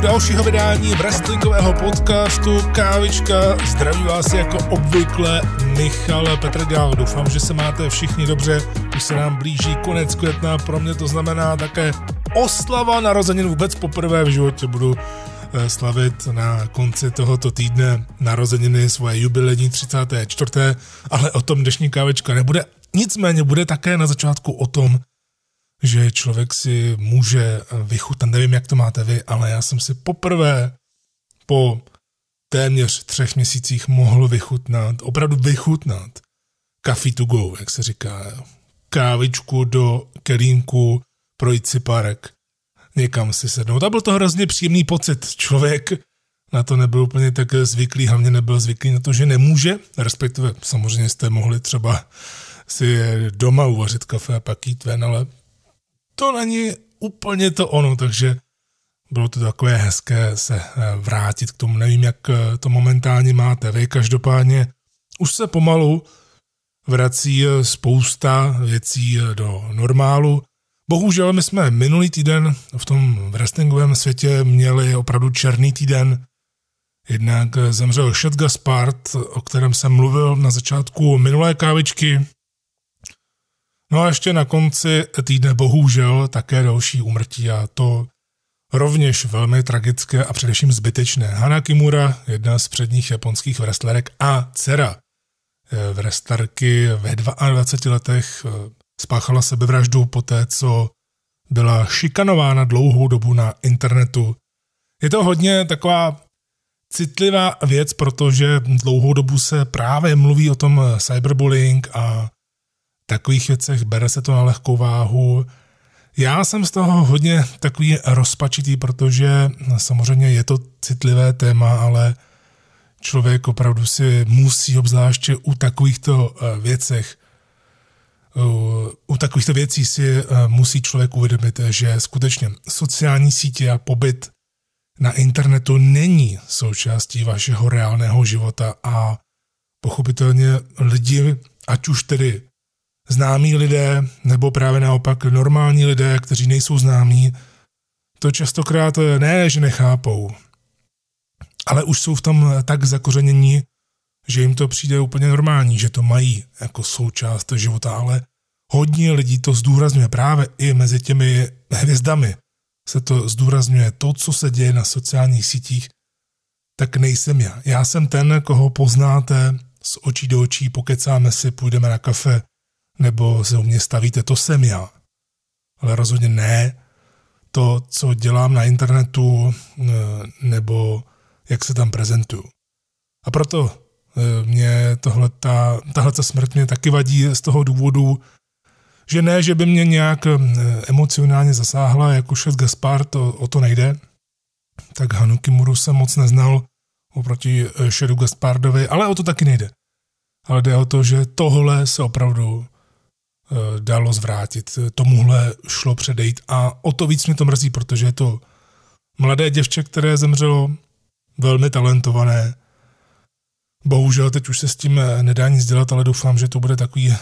dalšího vydání wrestlingového podcastu Kávička. Zdraví vás jako obvykle Michal Petrgal. Doufám, že se máte všichni dobře. Už se nám blíží konec května, pro mě to znamená také oslava narozenin vůbec poprvé v životě. Budu eh, slavit na konci tohoto týdne narozeniny svoje jubilejní 34. Ale o tom dnešní kávečka nebude. Nicméně bude také na začátku o tom, že člověk si může vychutnat, nevím, jak to máte vy, ale já jsem si poprvé po téměř třech měsících mohl vychutnat, opravdu vychutnat coffee to go, jak se říká, kávičku do kelínku, projít si park, někam si sednout. A byl to hrozně příjemný pocit. Člověk na to nebyl úplně tak zvyklý, hlavně nebyl zvyklý na to, že nemůže, respektive samozřejmě jste mohli třeba si doma uvařit kafe a pak jít ven, ale to není úplně to ono, takže bylo to takové hezké se eh, vrátit k tomu. Nevím, jak eh, to momentálně máte vy, každopádně už se pomalu vrací eh, spousta věcí do normálu. Bohužel my jsme minulý týden v tom wrestlingovém světě měli opravdu černý týden. Jednak zemřel Shed Gaspard, o kterém jsem mluvil na začátku minulé kávičky. No a ještě na konci týdne bohužel také další úmrtí a to rovněž velmi tragické a především zbytečné. Hana Kimura, jedna z předních japonských wrestlerek a dcera eh, wrestlerky ve 22 letech eh, spáchala sebevraždu po té, co byla šikanována dlouhou dobu na internetu. Je to hodně taková citlivá věc, protože dlouhou dobu se právě mluví o tom cyberbullying a takových věcech, bere se to na lehkou váhu. Já jsem z toho hodně takový rozpačitý, protože samozřejmě je to citlivé téma, ale člověk opravdu si musí obzvláště u takovýchto eh, věcech u takovýchto věcí si eh, musí člověk uvědomit, že skutečně sociální sítě a pobyt na internetu není součástí vašeho reálného života a pochopitelně lidi, ať už tedy známí lidé, nebo právě naopak normální lidé, kteří nejsou známí, to častokrát ne, že nechápou, ale už jsou v tom tak zakořenění, že jim to přijde úplně normální, že to mají jako součást života, ale hodně lidí to zdůrazňuje právě i mezi těmi hvězdami. Se to zdůrazňuje to, co se děje na sociálních sítích, tak nejsem já. Já jsem ten, koho poznáte z očí do očí, pokecáme si, půjdeme na kafe, nebo se u mě stavíte, to jsem já. Ale rozhodně ne to, co dělám na internetu, eh, nebo jak se tam prezentuju. A proto eh, mě tohle, ta, tahle smrt mě taky vadí z toho důvodu, že ne, že by mě nějak eh, emocionálně zasáhla, jako šest Gaspar, to, o to nejde. Tak Hanu Kimuru jsem moc neznal oproti Šedu Gaspardovi, ale o to taky nejde. Ale jde o to, že tohle se opravdu dalo zvrátit. Tomuhle šlo předejít a o to víc mě to mrzí, protože je to mladé děvče, které zemřelo, velmi talentované. Bohužel teď už se s tím eh, nedá nic dělat, ale doufám, že to bude takový eh,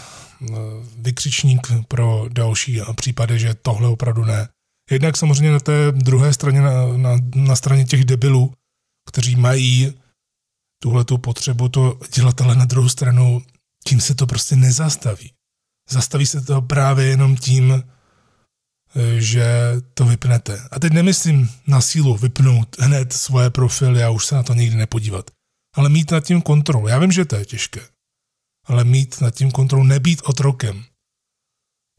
vykřičník pro další případy, že tohle opravdu ne. Jednak samozřejmě na té druhé straně, na, na, na straně těch debilů, kteří mají tuhle potřebu to dělat, ale na druhou stranu tím se to prostě nezastaví. Zastaví se to právě jenom tím, eh, že to vypnete. A teď nemyslím na sílu vypnout hned svoje profily a už se na to nikdy nepodívat. Ale mít nad tím kontrolu. Já vím, že to je těžké. Ale mít nad tím kontrolu, nebýt otrokem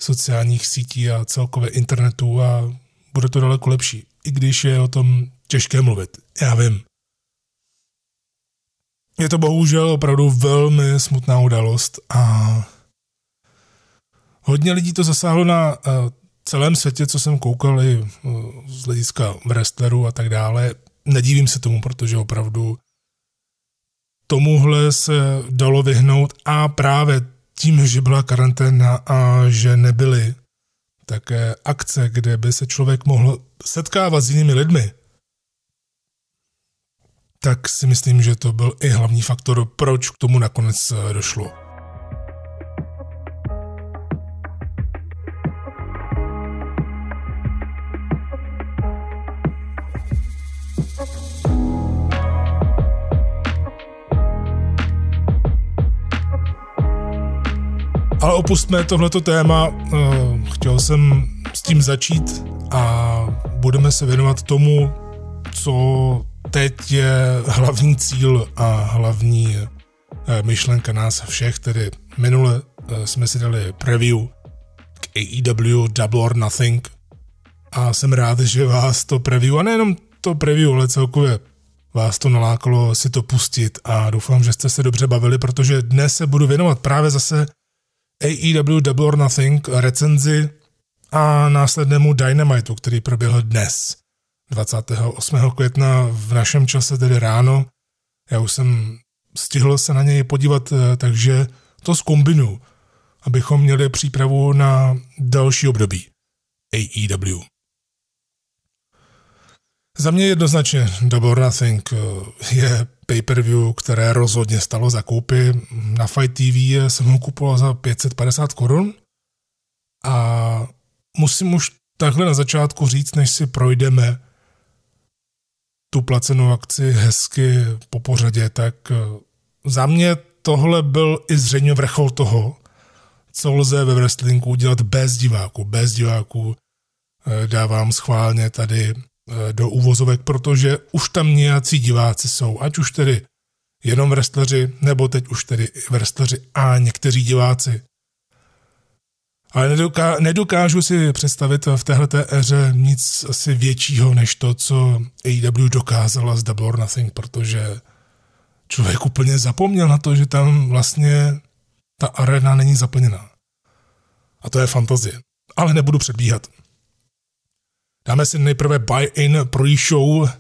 sociálních sítí a celkově internetu a bude to daleko lepší. I když je o tom těžké mluvit. Já vím. Je to bohužel opravdu velmi smutná událost a Hodně lidí to zasáhlo na uh, celém světě, co jsem koukal i uh, z hlediska wrestlerů a tak dále. Nedívím se tomu, protože opravdu tomuhle se dalo vyhnout a právě tím, že byla karanténa a že nebyly také akce, kde by se člověk mohl setkávat s jinými lidmi, tak si myslím, že to byl i hlavní faktor, proč k tomu nakonec eh, došlo. Opustme tohleto téma, eh, chtěl jsem s tím začít a budeme se věnovat tomu, co teď je hlavní cíl a hlavní eh, myšlenka nás všech, tedy minule eh, jsme si dali preview k AEW Double or Nothing. A jsem rád, že vás to preview, a nejenom to preview, ale celkově vás to nalákalo si to pustit. A doufám, že jste se dobře bavili, protože dnes se budu věnovat právě zase AEW Double or Nothing recenzi a následnému Dynamitu, který proběhl dnes, 28. května v našem čase, tedy ráno. Já už jsem stihl se na něj podívat, eh, takže to zkombinu, abychom měli přípravu na další období AEW. Za mě jednoznačně Double or Nothing eh, je pay-per-view, které rozhodně stalo za koupy. Na Fight TV jsem ho kupoval za 550 korun a musím už takhle na začátku říct, než si projdeme tu placenou akci hezky po pořadě, tak eh, za mě tohle byl i zřejmě vrchol toho, co lze ve wrestlingu udělat bez diváků. Bez diváků eh, dávám schválně tady do úvozovek, protože už tam nějací diváci jsou, ať už tedy jenom wrestleri, nebo teď už tedy wrestleri a někteří diváci. Ale nedoká, nedokážu si představit v této éře nic asi většího, než to, co AEW dokázala z Double or Nothing, protože člověk úplně zapomněl na to, že tam vlastně ta arena není zaplněná. A to je fantazie. Ale nebudu předbíhat. Dáme si nejprve buy-in pre-show, eh,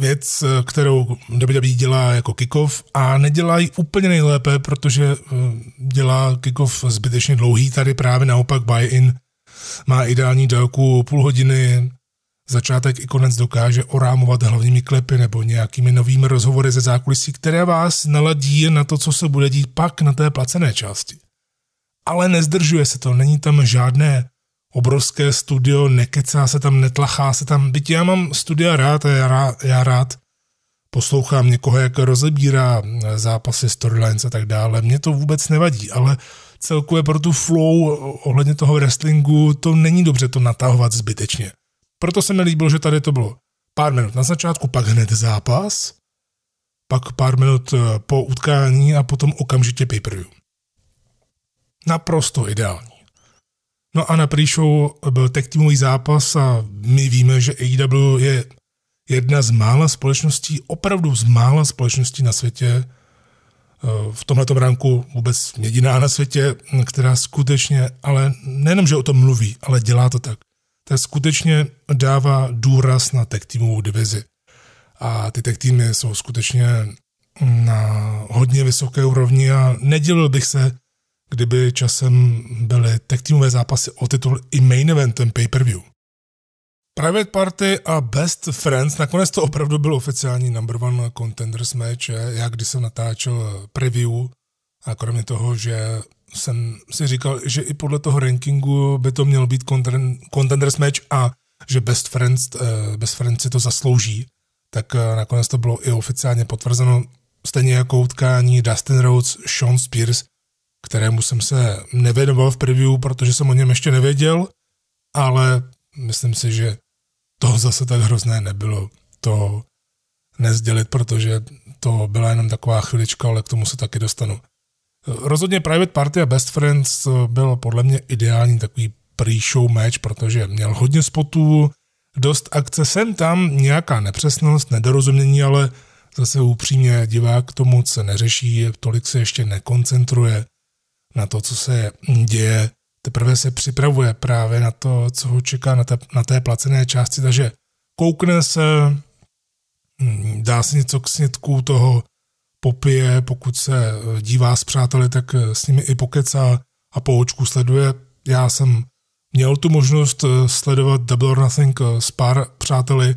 věc, kterou WWE dělá jako kickoff a nedělá ji úplně nejlépe, protože eh, dělá kickoff zbytečně dlouhý. Tady právě naopak buy-in má ideální délku půl hodiny, začátek i konec dokáže orámovat hlavními klepy nebo nějakými novými rozhovory ze zákulisí, které vás naladí na to, co se bude dít pak na té placené části. Ale nezdržuje se to, není tam žádné obrovské studio, nekecá se tam, netlachá se tam, byť já mám studia rád a já rád, já rád poslouchám někoho, jak rozebírá zápasy, storylines a tak dále. Mně to vůbec nevadí, ale celkově pro tu flow ohledně toho wrestlingu to není dobře to natahovat zbytečně. Proto se mi líbilo, že tady to bylo pár minut na začátku, pak hned zápas, pak pár minut eh, po utkání a potom okamžitě pay-per-view. Naprosto ideální. No a na pre-show byl tech týmový zápas a my víme, že AEW je jedna z mála společností, opravdu z mála společností na světě, eh, v tomhle ranku vůbec jediná na světě, která skutečně, ale nejenom, že o tom mluví, ale dělá to tak, tak skutečně dává důraz na tech týmovou divizi. A ty tech týmy jsou skutečně na hodně vysoké úrovni a nedělil bych se, kdyby časem byly tech týmové zápasy o titul i main eventem pay-per-view. Private Party a Best Friends, nakonec to opravdu byl oficiální number one contenders match, já když jsem natáčel preview a kromě toho, že jsem si říkal, že i podle toho rankingu by to měl být contenders match a že Best Friends, eh, Best Friends si to zaslouží, tak eh, nakonec to bylo i oficiálně potvrzeno, stejně jako utkání Dustin Rhodes, Sean Spears, kterému jsem se nevěnoval v preview, protože jsem o něm ještě nevěděl, ale myslím si, že to zase tak hrozné nebylo to nezdělit, protože to byla jenom taková chvilička, ale k tomu se taky dostanu. Rozhodně Private Party a Best Friends byl podle mě ideální takový pre-show match, protože měl hodně spotů, dost akce, sem tam nějaká nepřesnost, nedorozumění, ale zase upřímně divák tomu se neřeší, tolik se ještě nekoncentruje na to, co se děje, teprve se připravuje právě na to, co ho čeká na té, na té placené části, takže koukne se, hm, dá si něco k snědku toho, popije, pokud se dívá s přáteli, tak s nimi i pokecá a po očku sleduje. Já jsem měl tu možnost sledovat Double or Nothing s pár přáteli,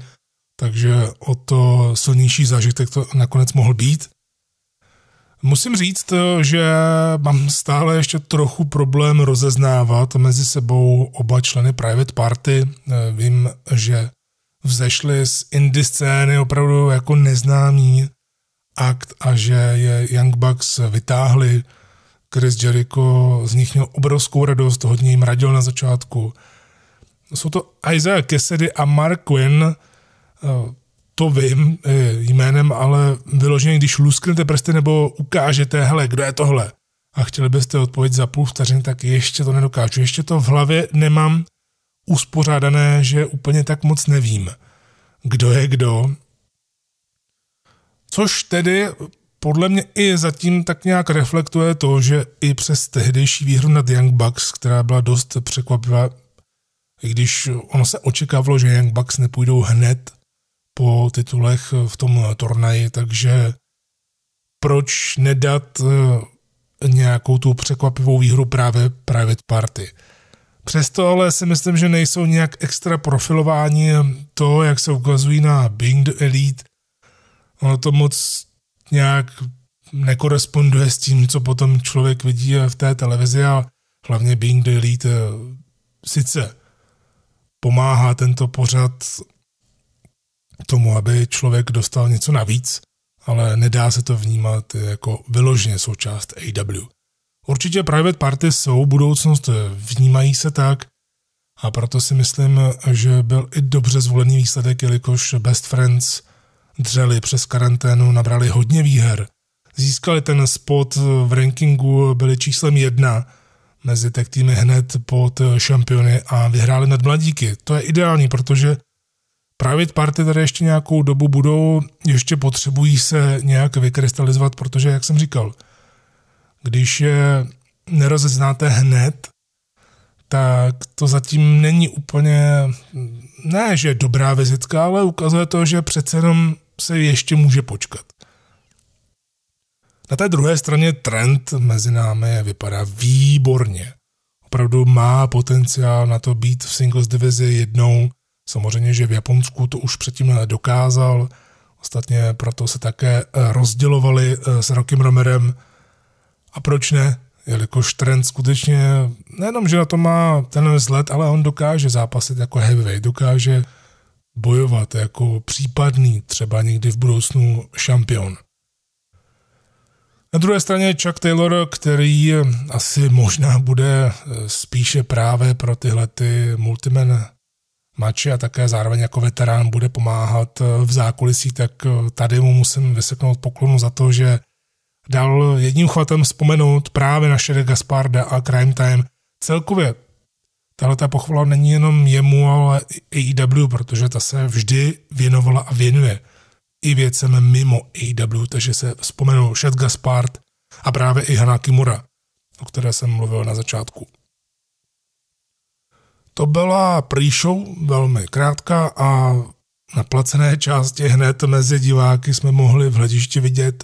takže o to silnější zážitek to nakonec mohl být. Musím říct, že mám stále ještě trochu problém rozeznávat mezi sebou oba členy Private Party. Vím, že vzešli z indie scény opravdu jako neznámý akt a že je Young Bucks vytáhli Chris Jericho z nich měl obrovskou radost, hodně jim radil na začátku. Jsou to Isaiah Cassidy a Mark Quinn, eh, to vím eh, jménem, ale vyloženě, když lusknete prsty nebo ukážete, hele, kdo je tohle, a chtěli byste odpovědět za půl vteřiny, tak ještě to nedokážu. Ještě to v hlavě nemám uspořádané, že úplně tak moc nevím, kdo je kdo. Což tedy podle mě i zatím tak nějak reflektuje to, že i přes tehdejší výhru nad Young Bucks, která byla dost překvapivá, i když ono se očekávalo, že Young Bucks nepůjdou hned po titulech v tom turnaji, takže proč nedat eh, nějakou tu překvapivou výhru právě Private Party. Přesto ale si myslím, že nejsou nějak extra profilováni to, jak se ukazují na Being the Elite. Ono to moc nějak nekoresponduje s tím, co potom člověk vidí v té televizi a hlavně Being the Elite eh, sice pomáhá tento pořad tomu, aby člověk dostal něco navíc, ale nedá se to vnímat jako vyloženě součást AW. Určitě private party jsou budoucnost, vnímají se tak a proto si myslím, že byl i dobře zvolený výsledek, jelikož Best Friends dřeli přes karanténu, nabrali hodně výher. Získali ten spot v rankingu, byli číslem jedna mezi tak týmy hned pod šampiony a vyhráli nad mladíky. To je ideální, protože Private party tady ještě nějakou dobu budou, ještě potřebují se nějak vykrystalizovat, protože, jak jsem říkal, když je nerozeznáte hned, tak to zatím není úplně, ne, že dobrá vizitka, ale ukazuje to, že přece jenom se ještě může počkat. Na té druhé straně trend mezi námi vypadá výborně. Opravdu má potenciál na to být v singles divizi jednou. Samozřejmě, že v Japonsku to už předtím dokázal. Ostatně proto se také rozdělovali s Rockym Romerem a proč ne? Jelikož trend skutečně nejenom, že na to má ten vzhled, ale on dokáže zápasit jako heavyweight, dokáže bojovat jako případný třeba někdy v budoucnu šampion. Na druhé straně Chuck Taylor, který asi možná bude spíše právě pro tyhle ty multiman mači a také zároveň jako veterán bude pomáhat v zákulisí, tak tady mu musím vyseknout poklonu za to, že dal jedním chvatem vzpomenout právě na Sherry Gasparda a Crime Time. Celkově tahle ta pochvala není jenom jemu, ale i AEW, protože ta se vždy věnovala a věnuje i věcem mimo AEW, takže se vzpomenul Shed Gaspard a právě i Hana Kimura, o které jsem mluvil na začátku. To byla pre-show, velmi krátká a na placené části hned mezi diváky jsme mohli v hledišti vidět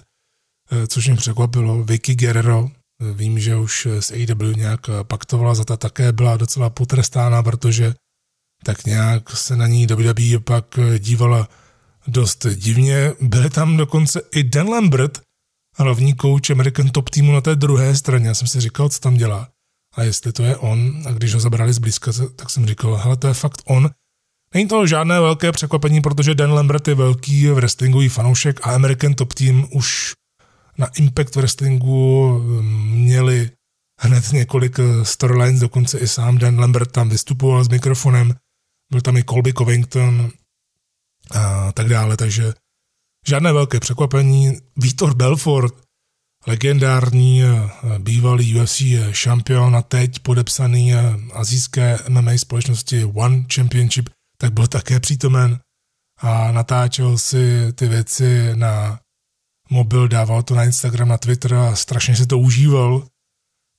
Eh, což mě překvapilo. Vicky Guerrero, eh, vím, že už s AW nějak eh, paktovala, za to také byla docela potrestána, protože tak nějak se na ní WWE pak dívala dost divně. Byl tam dokonce i Dan Lambert, hlavní kouč American Top týmu na té druhé straně. Já jsem si říkal, co tam dělá a jestli to je on. A když ho zabrali zblízka, tak jsem říkal, hele, to je fakt on. Není to žádné velké překvapení, protože Dan Lambert je velký wrestlingový fanoušek a American Top Team už na Impact Wrestlingu um, měli hned několik uh, storylines, dokonce i sám Dan Lambert tam vystupoval s mikrofonem, byl tam i Colby Covington a tak dále, takže žádné velké překvapení. Vítor Belfort, legendární uh, bývalý UFC šampion a teď podepsaný uh, azijské MMA společnosti One Championship, tak byl také přítomen a natáčel si ty věci na mobil, dával to na Instagram, na Twitter a strašně se to užíval,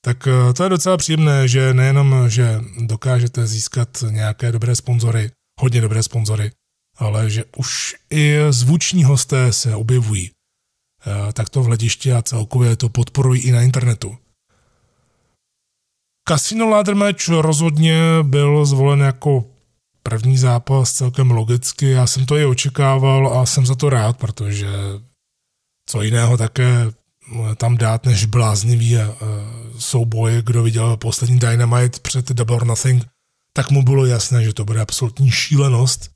tak eh, to je docela příjemné, že nejenom, že dokážete získat nějaké dobré sponzory, hodně dobré sponzory, ale že už i zvuční hosté se objevují. Eh, tak to v hledišti a celkově to podporují i na internetu. Casino Ladder Match rozhodně byl zvolen jako první zápas celkem logicky. Já jsem to i očekával a jsem za to rád, protože co jiného také eh, tam dát než bláznivý uh, souboj, kdo viděl poslední Dynamite před Double or Nothing, tak mu bylo jasné, že to bude absolutní šílenost.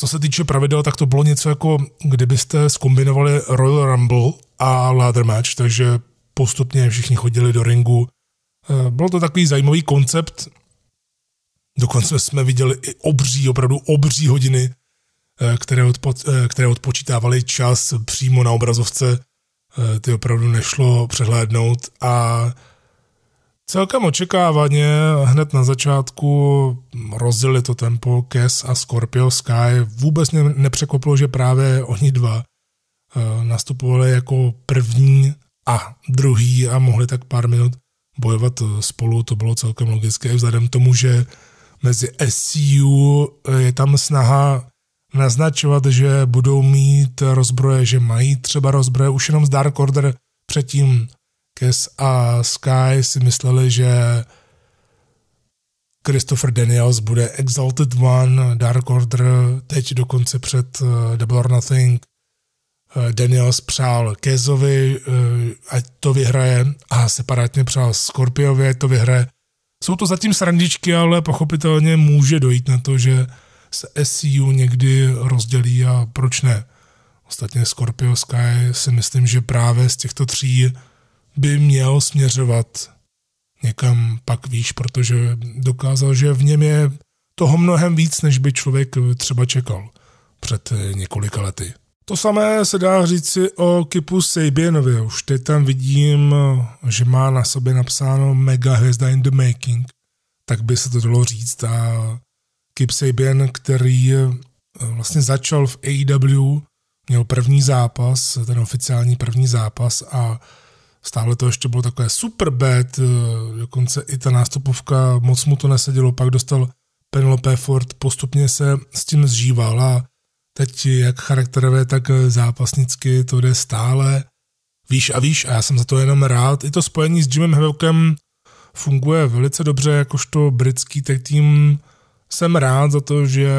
Co se týče pravidel, tak to bylo něco jako kdybyste skombinovali Royal Rumble a Ladder Match, takže postupně všichni chodili do ringu. Eh, byl to takový zajímavý koncept, dokonce jsme viděli i obří, opravdu obří hodiny, eh, které, odpo, které odpočítávaly čas přímo na obrazovce, ty opravdu nešlo přehlédnout a celkem očekávaně hned na začátku rozdělili to tempo Kes a Scorpio Sky. Vůbec mě nepřekvapilo, že právě oni dva nastupovali jako první a druhý a mohli tak pár minut bojovat spolu, to bylo celkem logické, vzhledem tomu, že mezi SCU je tam snaha naznačovat, že budou mít rozbroje, že mají třeba rozbroje, už jenom z Dark Order předtím Kes a Sky si mysleli, že Christopher Daniels bude Exalted One, Dark Order, teď dokonce před uh, Double or Nothing Eh, Daniels přál Kezovi, eh, ať to vyhraje a separátně přál Scorpiovi, ať to vyhraje. Jsou to zatím srandičky, ale pochopitelně může dojít na to, že se SCU někdy rozdělí a proč ne. Ostatně Scorpio Sky si myslím, že právě z těchto tří by měl směřovat někam pak výš, protože dokázal, že v něm je toho mnohem víc, než by člověk třeba čekal před několika lety. To samé se dá říci o Kipu Sabianovi. Už teď tam vidím, že má na sobě napsáno mega hvězda in the making. Tak by se to dalo říct. A Kip Sabian, který eh, vlastně začal v AEW, měl první zápas, ten oficiální první zápas a stále to ještě bylo takové super bad, eh, dokonce i ta nástupovka moc mu to nesedělo, pak dostal Penelope Ford, postupně se s tím zžíval a teď jak charakterové, tak zápasnicky to jde stále. Výš a výš a já jsem za to jenom rád. I to spojení s Jimem Havockem funguje velice dobře, jakožto britský tag team. Jsem rád za to, že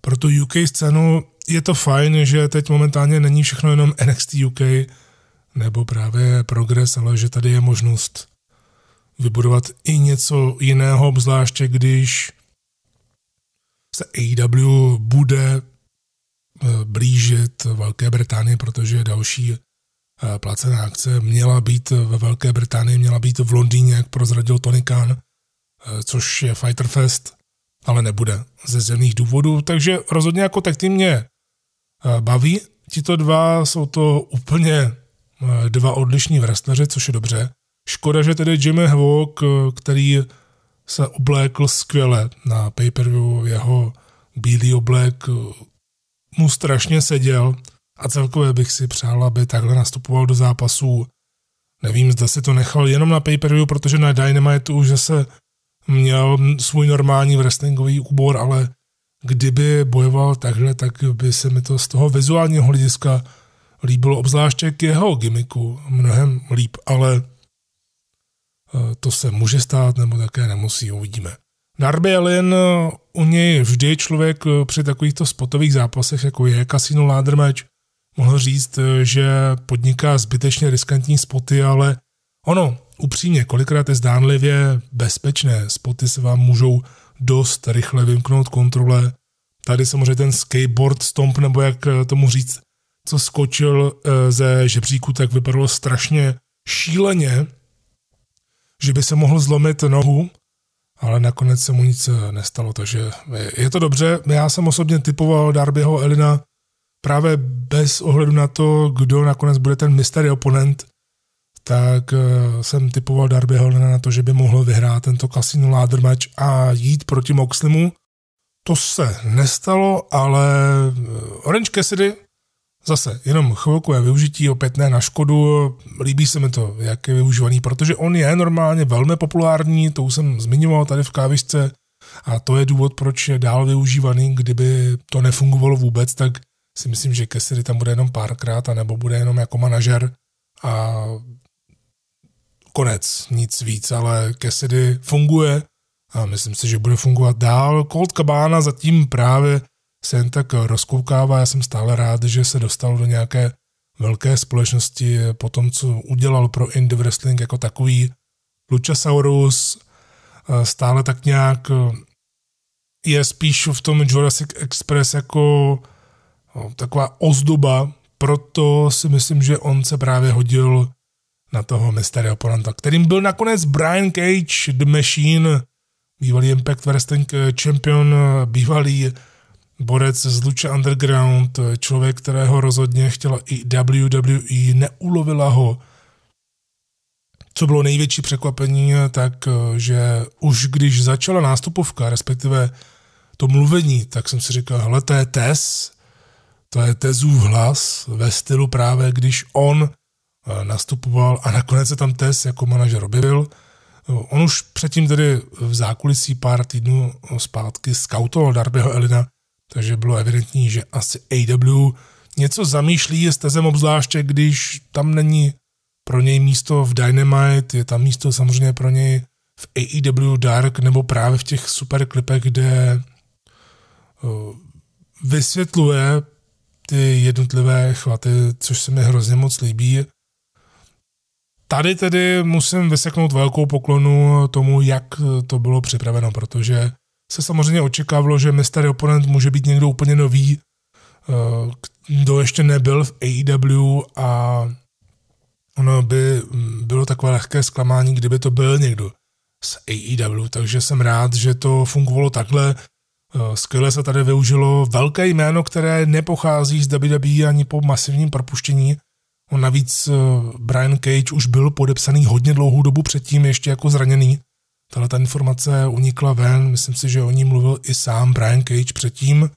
pro tu UK scénu je to fajn, že teď momentálně není všechno jenom NXT UK nebo právě Progress, ale že tady je možnost vybudovat i něco jiného, obzvláště když se AEW bude eh, blížit Velké Británii, protože další eh, placená akce měla být ve Velké Británii, měla být v Londýně, jak prozradil Tony Khan, eh, což je Fighter Fest, ale nebude ze zemných důvodů, takže rozhodně jako tak tým mě baví. Tito dva jsou to úplně dva odlišní wrestleři, což je dobře. Škoda, že tedy Jimmy Havoc, který se oblékl skvěle na pay-per-view, jeho bílý oblek mu strašně seděl a celkově bych si přál, aby takhle nastupoval do zápasů. Nevím, zda si to nechal jenom na pay-per-view, protože na Dynamite už zase měl svůj normální wrestlingový úbor, ale kdyby bojoval takhle, tak by se mi to z toho vizuálního hlediska líbilo, obzvláště k jeho gimiku mnohem líp, ale Eh, to se může stát, nebo také nemusí, uvidíme. Darby Allin, eh, u něj vždy člověk eh, při takovýchto spotových zápasech, jako je Casino Match, mohl říct, že podniká zbytečně riskantní spoty, ale ono, upřímně, kolikrát je zdánlivě bezpečné. Spoty se vám můžou dost rychle vymknout kontrole. Tady samozřejmě ten skateboard stomp, nebo jak tomu říct, co skočil ze žebříku, tak vypadalo strašně šíleně, že by se mohl zlomit nohu, ale nakonec se mu nic nestalo, takže je to dobře. Já jsem osobně typoval Darbyho Elina právě bez ohledu na to, kdo nakonec bude ten mystery oponent, tak eh, jsem typoval Darbyho Elina na to, že by mohl vyhrát tento Casino Ladder match a jít proti Moxlimu. To se nestalo, ale eh, Orange Cassidy Zase jenom chvilkové využití, opět ne na škodu, líbí se mi to, jak je využívaný, protože on je normálně velmi populární, to už jsem zmiňoval tady v kávisce a to je důvod, proč je dál využívaný, kdyby to nefungovalo vůbec, tak si myslím, že Cassidy tam bude jenom párkrát, anebo bude jenom jako manažer a konec, nic víc, ale Cassidy funguje a myslím si, že bude fungovat dál. Colt Cabana zatím právě se jen tak rozkoukává. Já jsem stále rád, že se dostal do nějaké velké společnosti po tom, co udělal pro indie wrestling jako takový. Luchasaurus eh, stále tak nějak eh, je spíš v tom Jurassic Express jako no, taková ozdoba, proto si myslím, že on se právě hodil na toho mystery oponenta, kterým byl nakonec Brian Cage, The Machine, bývalý Impact Wrestling champion, bývalý borec z Lucha Underground, člověk, kterého rozhodně chtěla i WWE, neulovila ho. Co bylo největší překvapení, tak že už když začala nástupovka, respektive to mluvení, tak jsem si říkal, hele, to je Tess, to je Tezův hlas ve stylu právě, když on eh, nastupoval a nakonec se tam Tess jako manažer objevil. On už předtím tedy v zákulisí pár týdnů zpátky skautoval Darbyho Elina, takže bylo evidentní, že asi AW něco zamýšlí s Tezem obzvláště, když tam není pro něj místo v Dynamite, je tam místo samozřejmě pro něj v AEW Dark nebo právě v těch super klipech, kde vysvětluje ty jednotlivé chvaty, což se mi hrozně moc líbí. Tady tedy musím vyseknout velkou poklonu tomu, jak to bylo připraveno, protože se samozřejmě očekávalo, že mystery oponent může být někdo úplně nový, kdo ještě nebyl v AEW a ono by bylo takové lehké zklamání, kdyby to byl někdo z AEW, takže jsem rád, že to fungovalo takhle, Eh, skvěle se tady využilo velké jméno, které nepochází z WWE ani po masivním propuštění. On navíc eh, Brian Cage už byl podepsaný hodně dlouhou dobu předtím, ještě jako zraněný. Tahle ta informace unikla ven, myslím si, že o ní mluvil i sám Brian Cage předtím.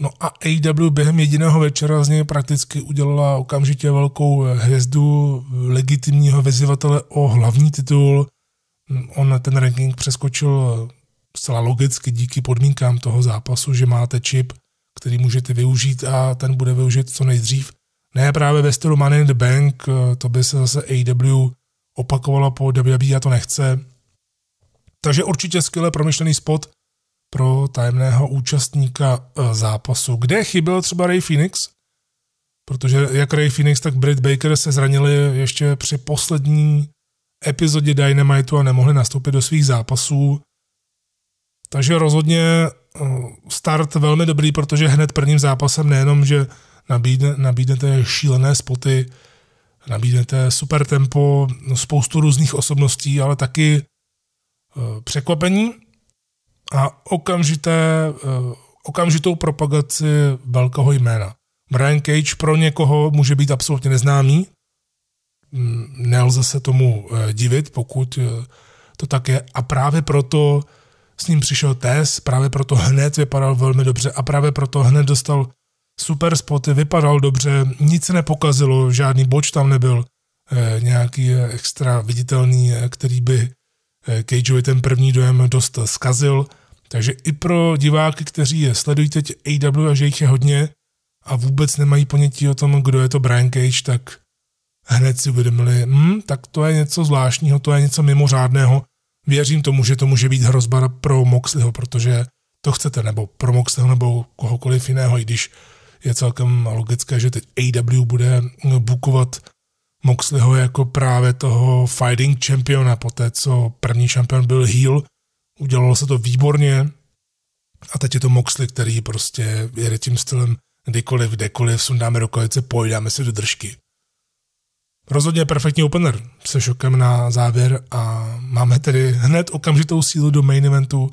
No a AEW během jediného večera z něj prakticky udělala okamžitě velkou hvězdu legitimního vyzývatele o hlavní titul. On ten ranking přeskočil zcela logicky díky podmínkám toho zápasu, že máte čip, který můžete využít a ten bude využit co nejdřív. Ne právě ve stylu Money in the Bank, to by se zase AW opakovalo po WWE a to nechce. Takže určitě skvěle promyšlený spot pro tajemného účastníka eh, zápasu. Kde chyběl třeba Ray Phoenix? Protože jak Ray Phoenix, tak Britt Baker se zranili ještě při poslední epizodě Dynamitu a nemohli nastoupit do svých zápasů. Takže rozhodně eh, start velmi dobrý, protože hned prvním zápasem nejenom, že nabídne, nabídnete šílené spoty, nabídnete super tempo, spoustu různých osobností, ale taky eh, překvapení a okamžité, eh, okamžitou propagaci velkého jména. Brian Cage pro někoho může být absolutně neznámý, mm, nelze se tomu divit, pokud to tak je a právě proto s ním přišel Tess, právě proto hned vypadal velmi dobře a právě proto hned dostal super spoty, vypadal dobře, nic se nepokazilo, žádný boč tam nebyl, eh, nějaký extra viditelný, eh, který by eh, Cageovi ten první dojem dost zkazil. Takže i pro diváky, kteří je sledují teď AW a že jich je hodně a vůbec nemají ponětí o tom, kdo je to Brian Cage, tak hned si uvědomili, hm, tak to je něco zvláštního, to je něco mimořádného, věřím tomu, že to může být hrozba pro Moxleyho, protože to chcete, nebo pro Moxleyho, nebo kohokoliv jiného, i když je celkem logické, že teď AW bude bukovat Moxleyho jako právě toho fighting championa, po té, co první šampion byl heel, udělalo se to výborně a teď je to Moxley, který prostě jede tím stylem kdykoliv, kdekoliv, sundáme rukavice, pojďme si do držky. Rozhodně perfektní opener se šokem na závěr a máme tedy hned okamžitou sílu do main eventu.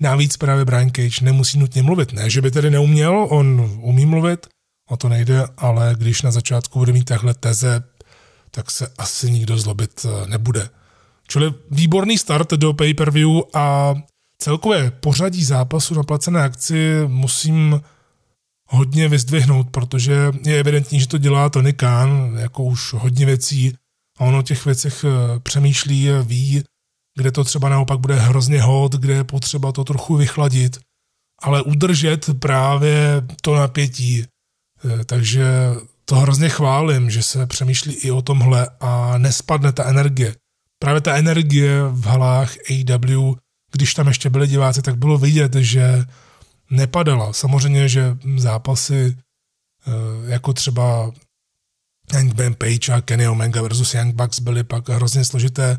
Navíc právě Brian Cage nemusí nutně mluvit. Ne, že by tedy neuměl, on umí mluvit, o to nejde, ale když na začátku bude mít takhle teze, tak se asi nikdo zlobit eh, nebude. Čili výborný start do pay-per-view a celkové pořadí zápasu na placené akci musím hodně vyzdvihnout, protože je evidentní, že to dělá Tony Khan, jako už hodně věcí a on o těch věcech eh, přemýšlí, ví, kde to třeba naopak bude hrozně hot, kde je potřeba to trochu vychladit, ale udržet právě to napětí. Eh, takže to hrozně chválím, že se přemýšlí i o tomhle a nespadne ta energie. Právě ta energie v halách AW, když tam ještě byli diváci, tak bylo vidět, že nepadala. Samozřejmě, že zápasy eh, jako třeba Hangman Page a Kenny Omega versus Young Bucks byly pak hrozně složité.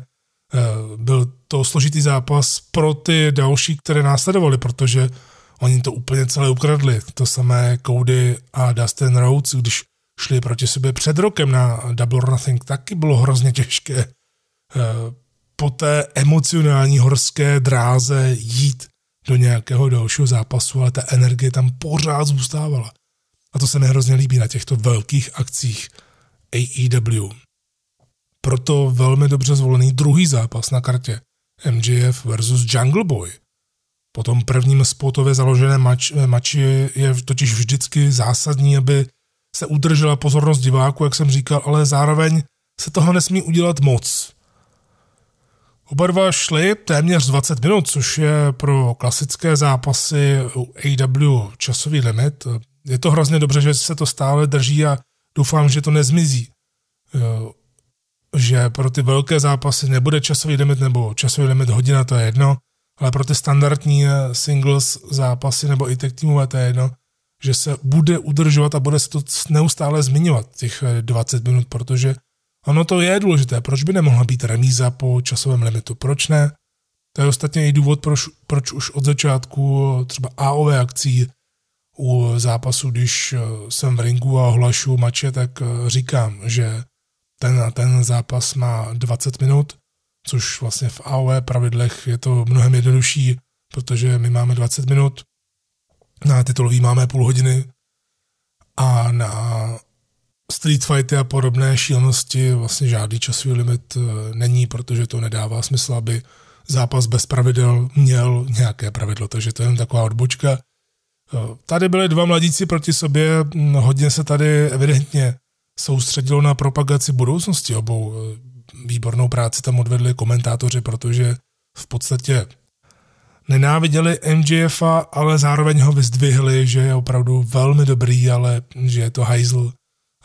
Eh, byl to složitý zápas pro ty další, které následovaly, protože oni to úplně celé ukradli. To samé Cody a Dustin Rhodes, když šli proti sobě před rokem na Double or Nothing, taky bylo hrozně těžké eh, po té emocionální horské dráze jít do nějakého dalšího zápasu, ale ta energie tam pořád zůstávala. A to se mi hrozně líbí na těchto velkých akcích AEW. Proto velmi dobře zvolený druhý zápas na kartě MJF versus Jungle Boy. Po tom prvním spotově založeném mač, mači je totiž vždycky zásadní, aby se udržela pozornost diváků, jak jsem říkal, ale zároveň se toho nesmí udělat moc. Oba dva šli téměř 20 minut, což je pro klasické zápasy AW časový limit. Je to hrozně dobře, že se to stále drží a doufám, že to nezmizí. Že pro ty velké zápasy nebude časový limit nebo časový limit hodina, to je jedno, ale pro ty standardní singles zápasy nebo i tech teamové, to je jedno, že se bude udržovat a bude se to neustále zmiňovat, těch 20 minut, protože Ono to je důležité, proč by nemohla být remíza po časovém limitu, proč ne? To je ostatně i důvod, proč, proč už od začátku třeba AOV akcí u zápasu, když eh, jsem v ringu a ohlašu mače, tak eh, říkám, že ten, ten zápas má 20 minut, což vlastně v AOV pravidlech je to mnohem jednodušší, protože my máme 20 minut, na titulový máme půl hodiny a na Street Fighty a podobné šílenosti vlastně žádný časový limit eh, není, protože to nedává smysl, aby zápas bez pravidel měl nějaké pravidlo, takže to je jen taková odbočka. Eh, tady byly dva mladíci proti sobě, hm, hodně se tady evidentně soustředilo na propagaci budoucnosti obou. Eh, výbornou práci tam odvedli komentátoři, protože v podstatě nenáviděli MJFa, ale zároveň ho vyzdvihli, že je opravdu velmi dobrý, ale že je to hajzl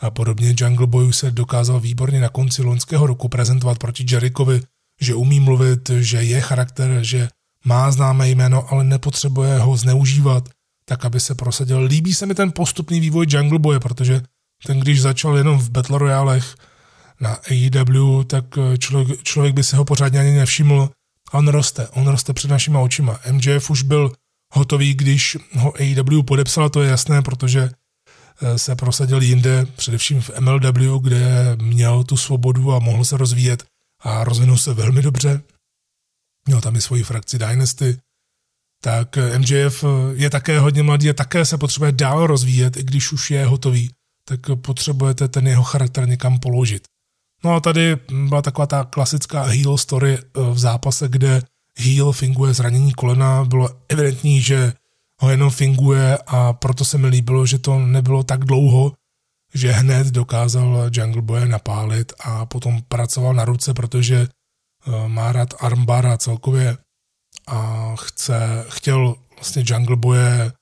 a podobně Jungle Boy se dokázal výborně na konci loňského roku prezentovat proti Jerichovi, že umí mluvit, že je charakter, že má známé jméno, ale nepotřebuje ho zneužívat, tak aby se prosadil. Líbí se mi ten postupný vývoj Jungle Boye, protože ten, když začal jenom v Battle Royalech na AEW, tak člověk, člověk by si ho pořádně ani nevšiml. A on roste, on roste před našima očima. MJF už byl hotový, když ho AEW podepsala, to je jasné, protože Eh, se prosadil jinde, především v MLW, kde měl tu svobodu a mohl se rozvíjet a rozvinul se velmi dobře. Měl tam i svoji frakci Dynasty. Tak eh, MJF eh, je také hodně mladý a také se potřebuje dál rozvíjet, i když už je hotový, tak potřebujete ten jeho charakter někam položit. No a tady byla taková ta klasická heel story v zápase, kde heel finguje zranění kolena. Bylo evidentní, že ho jenom finguje a proto se mi líbilo, že to nebylo tak dlouho, že hned dokázal Jungle Boy napálit a potom pracoval na ruce, protože eh, má rád armbara celkově a chce, chtěl vlastně Jungle Boye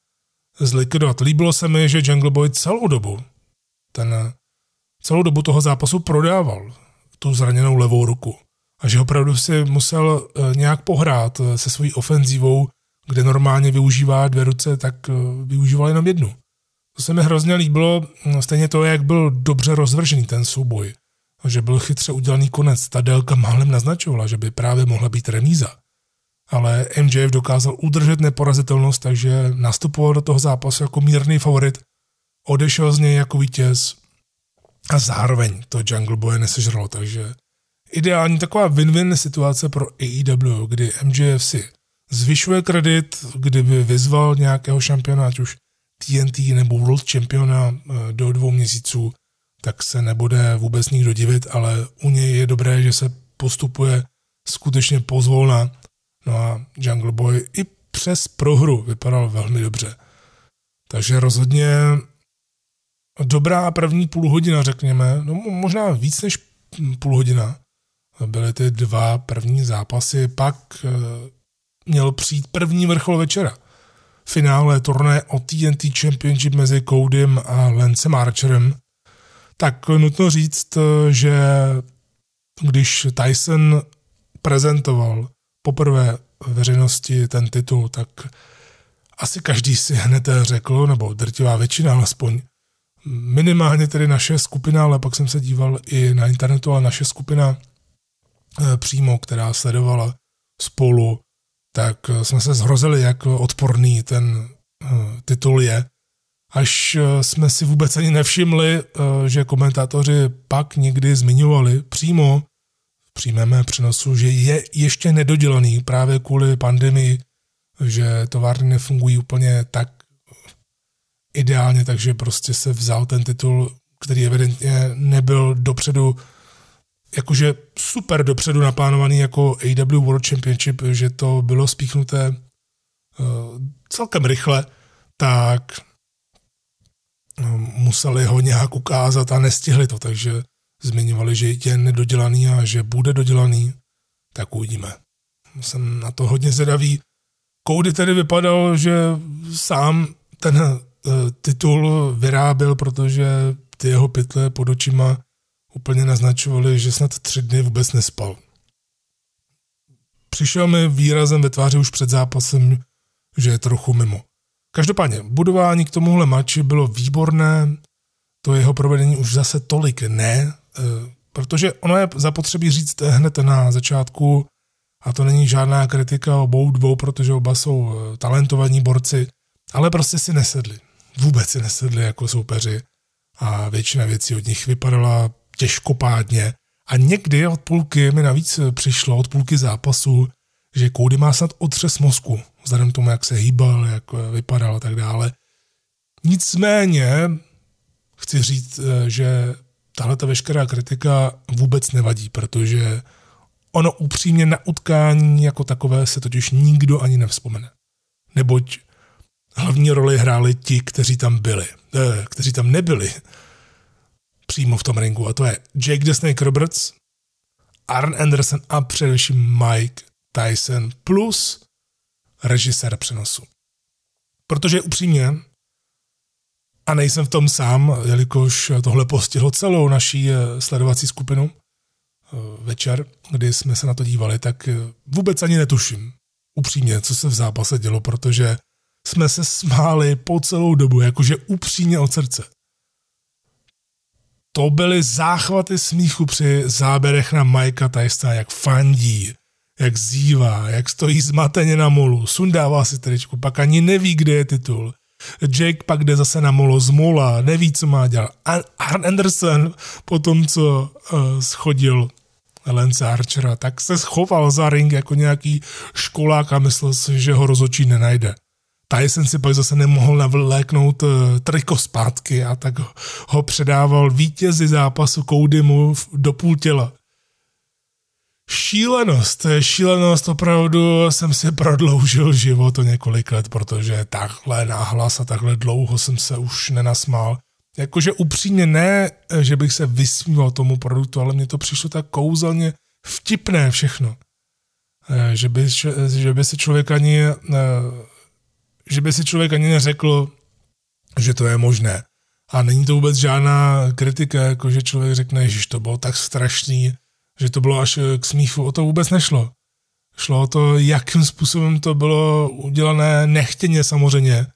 zlikvidovat. Líbilo se mi, že Jungle Boy celou dobu, ten, celou dobu toho zápasu prodával tu zraněnou levou ruku a že opravdu si musel eh, nějak pohrát eh, se svojí ofenzívou kde normálně využívá dvě ruce, tak eh, využíval jenom jednu. To se mi hrozně líbilo, hm, stejně to, jak byl dobře rozvržený ten souboj, že byl chytře udělaný konec. Ta délka málem naznačovala, že by právě mohla být remíza. Ale MJF dokázal udržet neporazitelnost, takže nastupoval do toho zápasu jako mírný favorit, odešel z něj jako vítěz a zároveň to Jungle Boy nesežralo, takže ideální taková win-win situace pro AEW, kdy MJF si zvyšuje kredit, kdyby vyzval nějakého šampiona, ať už TNT nebo World Championa eh, do dvou měsíců, tak se nebude vůbec nikdo divit, ale u něj je dobré, že se postupuje skutečně pozvolna. No a Jungle Boy i přes prohru vypadal velmi dobře. Takže rozhodně dobrá první půl hodina, řekněme, no možná víc než půl hodina. Byly ty dva první zápasy, pak eh, měl přijít první vrchol večera. Finále turné o TNT Championship mezi Codym a Lance Archerem. Tak nutno říct, že když Tyson prezentoval poprvé veřejnosti ten titul, tak asi každý si hned řekl, nebo drtivá většina alespoň, minimálně tedy naše skupina, ale pak jsem se díval i na internetu, a naše skupina eh, přímo, která sledovala spolu tak eh, jsme se zhrozili, jak odporný ten uh, titul je. až eh, jsme si vůbec ani nevšimli, eh, že komentátoři pak někdy zmiňovali přímo v přímém přenosu, že je ještě nedodělaný právě kvůli pandemii, že továrny nefungují úplně tak ideálně, takže prostě se vzal ten titul, který evidentně nebyl dopředu jakože super dopředu naplánovaný jako AW World Championship, že to bylo spíchnuté uh, celkem rychle, tak uh, museli ho nějak ukázat a nestihli to, takže zmiňovali, že je nedodělaný a že bude dodělaný, tak uvidíme. Jsem na to hodně zvědavý. Cody tedy vypadal, že sám ten titul vyráběl, protože ty jeho pytle pod očima úplně naznačovali, že snad tři dny vůbec nespal. Přišel mi výrazem ve tváři už před zápasem, že je trochu mimo. Každopádně, budování k tomuhle mači bylo výborné, to jeho provedení už zase tolik ne, e, protože ono je zapotřebí říct hned na začátku, a to není žádná kritika obou dvou, protože oba jsou e, talentovaní borci, ale prostě si nesedli. Vůbec si nesedli jako soupeři a většina věcí od nich vypadala těžkopádně. A někdy od půlky mi navíc přišlo, od půlky zápasu, že Cody má snad otřes mozku, vzhledem k tomu, jak se hýbal, jak vypadal a tak dále. Nicméně chci říct, že tahle ta veškerá kritika vůbec nevadí, protože ono upřímně na utkání jako takové se totiž nikdo ani nevzpomene. Neboť hlavní roli hráli ti, kteří tam byli, eh, kteří tam nebyli přímo v tom ringu a to je Jake the Snake Roberts, Arn Anderson a především Mike Tyson plus režisér přenosu. Protože upřímně, a nejsem v tom sám, jelikož tohle postihlo celou naší eh, sledovací skupinu eh, večer, kdy jsme se na to dívali, tak eh, vůbec ani netuším upřímně, co se v zápase dělo, protože jsme se smáli po celou dobu, jakože upřímně od srdce to byly záchvaty smíchu při záběrech na Majka Tysona, jak fandí, jak zývá, jak stojí zmateně na molu, sundává si tričku, pak ani neví, kde je titul. Jake pak jde zase na molo z mola, neví, co má dělat. Arn Anderson po tom, co uh, schodil Lance Archera, tak se schoval za ring jako nějaký školák a myslel si, že ho rozočí nenajde. Tyson si pak zase nemohl navléknout eh, triko zpátky a tak ho předával vítězi zápasu Koudymu do půl těla. Šílenost, šílenost, opravdu jsem si prodloužil život o několik let, protože takhle náhlas a takhle dlouho jsem se už nenasmál. Jakože upřímně ne, že bych se vysmíval tomu produktu, ale mně to přišlo tak kouzelně vtipné všechno. Eh, že by, že by se člověk ani eh, že by si člověk ani neřekl, že to je možné. A není to vůbec žádná kritika, jako že člověk řekne, že to bylo tak strašný, že to bylo až k smíchu. O to vůbec nešlo. Šlo o to, jakým způsobem to bylo udělané nechtěně samozřejmě.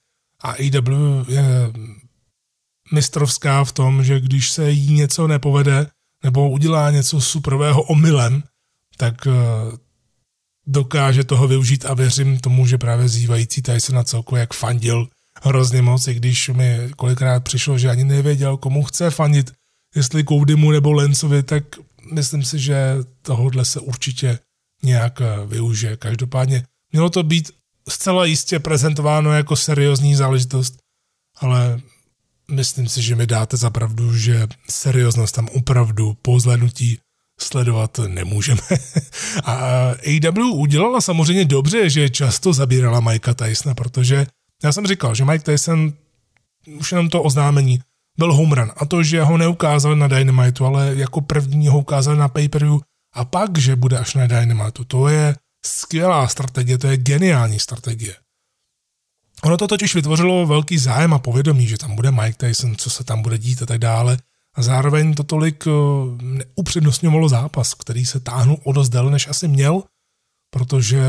A AEW je mistrovská v tom, že když se jí něco nepovede, nebo udělá něco suprového omylem, tak eh, dokáže toho využít a věřím tomu, že právě zývající Tyson na celku jak fandil hrozně moc, i když mi kolikrát přišlo, že ani nevěděl, komu chce fandit, jestli Koudymu nebo Lencovi, tak myslím si, že tohohle se určitě nějak eh, využije. Každopádně mělo to být zcela jistě prezentováno jako seriózní záležitost, ale myslím si, že mi dáte za pravdu, že serióznost tam opravdu po zhlednutí sledovat nemůžeme. A AW udělala samozřejmě dobře, že často zabírala Mikea Tysona, protože já jsem říkal, že Mike Tyson už jenom to oznámení byl home run. A to, že ho neukázali na Dynamitu, ale jako první ho ukázali na pay-per-view a pak, že bude až na Dynamitu, to je skvělá strategie, to je geniální strategie. Ono to totiž vytvořilo velký zájem a povědomí, že tam bude Mike Tyson, co se tam bude dít a tak dále. A zároveň to tolik eh, neupřednostňovalo zápas, který se táhnul o dost déle, než asi měl, protože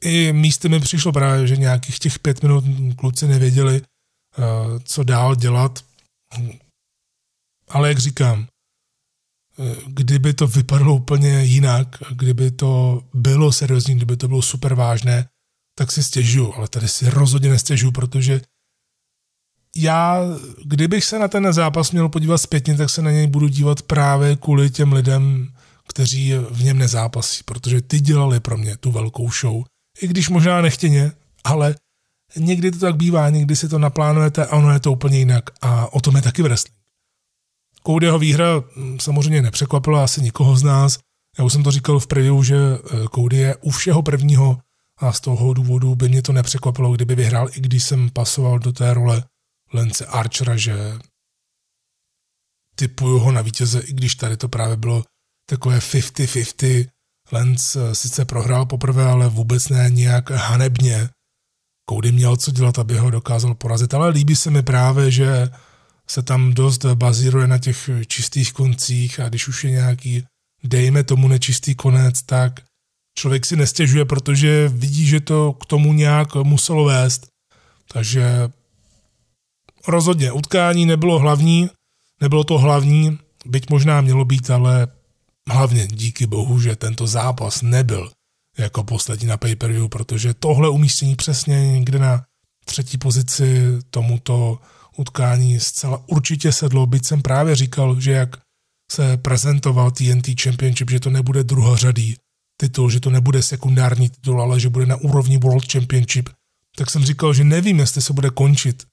i místy mi přišlo právě, že nějakých těch pět minut kluci nevěděli, eh, co dál dělat. Ale jak říkám, eh, kdyby to vypadalo úplně jinak, kdyby to bylo seriózní, kdyby to bylo super vážné, tak si stěžuju, ale tady si rozhodně nestěžuju, protože já, kdybych se na ten zápas měl podívat zpětně, tak se na něj budu dívat právě kvůli těm lidem, kteří v něm nezápasí, protože ty dělali pro mě tu velkou show. I když možná nechtěně, ale někdy to tak bývá, někdy si to naplánujete a ono je to úplně jinak a o tom je taky wrestling. Codyho výhra hm, samozřejmě nepřekvapila asi nikoho z nás. Já už jsem to říkal v preview, že eh, Cody je u všeho prvního a z toho důvodu by mě to nepřekvapilo, kdyby vyhrál, i když jsem pasoval do té role Lence Archera, že typuju ho na vítěze, i když tady to právě bylo takové 50-50. Lens eh, sice prohrál poprvé, ale vůbec ne nějak hanebně. Cody měl co dělat, aby ho dokázal porazit, ale líbí se mi právě, že se tam dost bazíruje na těch čistých koncích a když už je nějaký, dejme tomu nečistý konec, tak člověk si nestěžuje, protože vidí, že to k tomu nějak muselo vést. Takže rozhodně utkání nebylo hlavní, nebylo to hlavní, byť možná mělo být, ale hlavně díky bohu, že tento zápas nebyl jako poslední na pay-per-view, protože tohle umístění přesně někde na třetí pozici tomuto utkání zcela určitě sedlo, byť jsem právě říkal, že jak se prezentoval TNT Championship, že to nebude druhořadý titul, že to nebude sekundární titul, ale že bude na úrovni World Championship, tak jsem říkal, že nevím, jestli se bude končit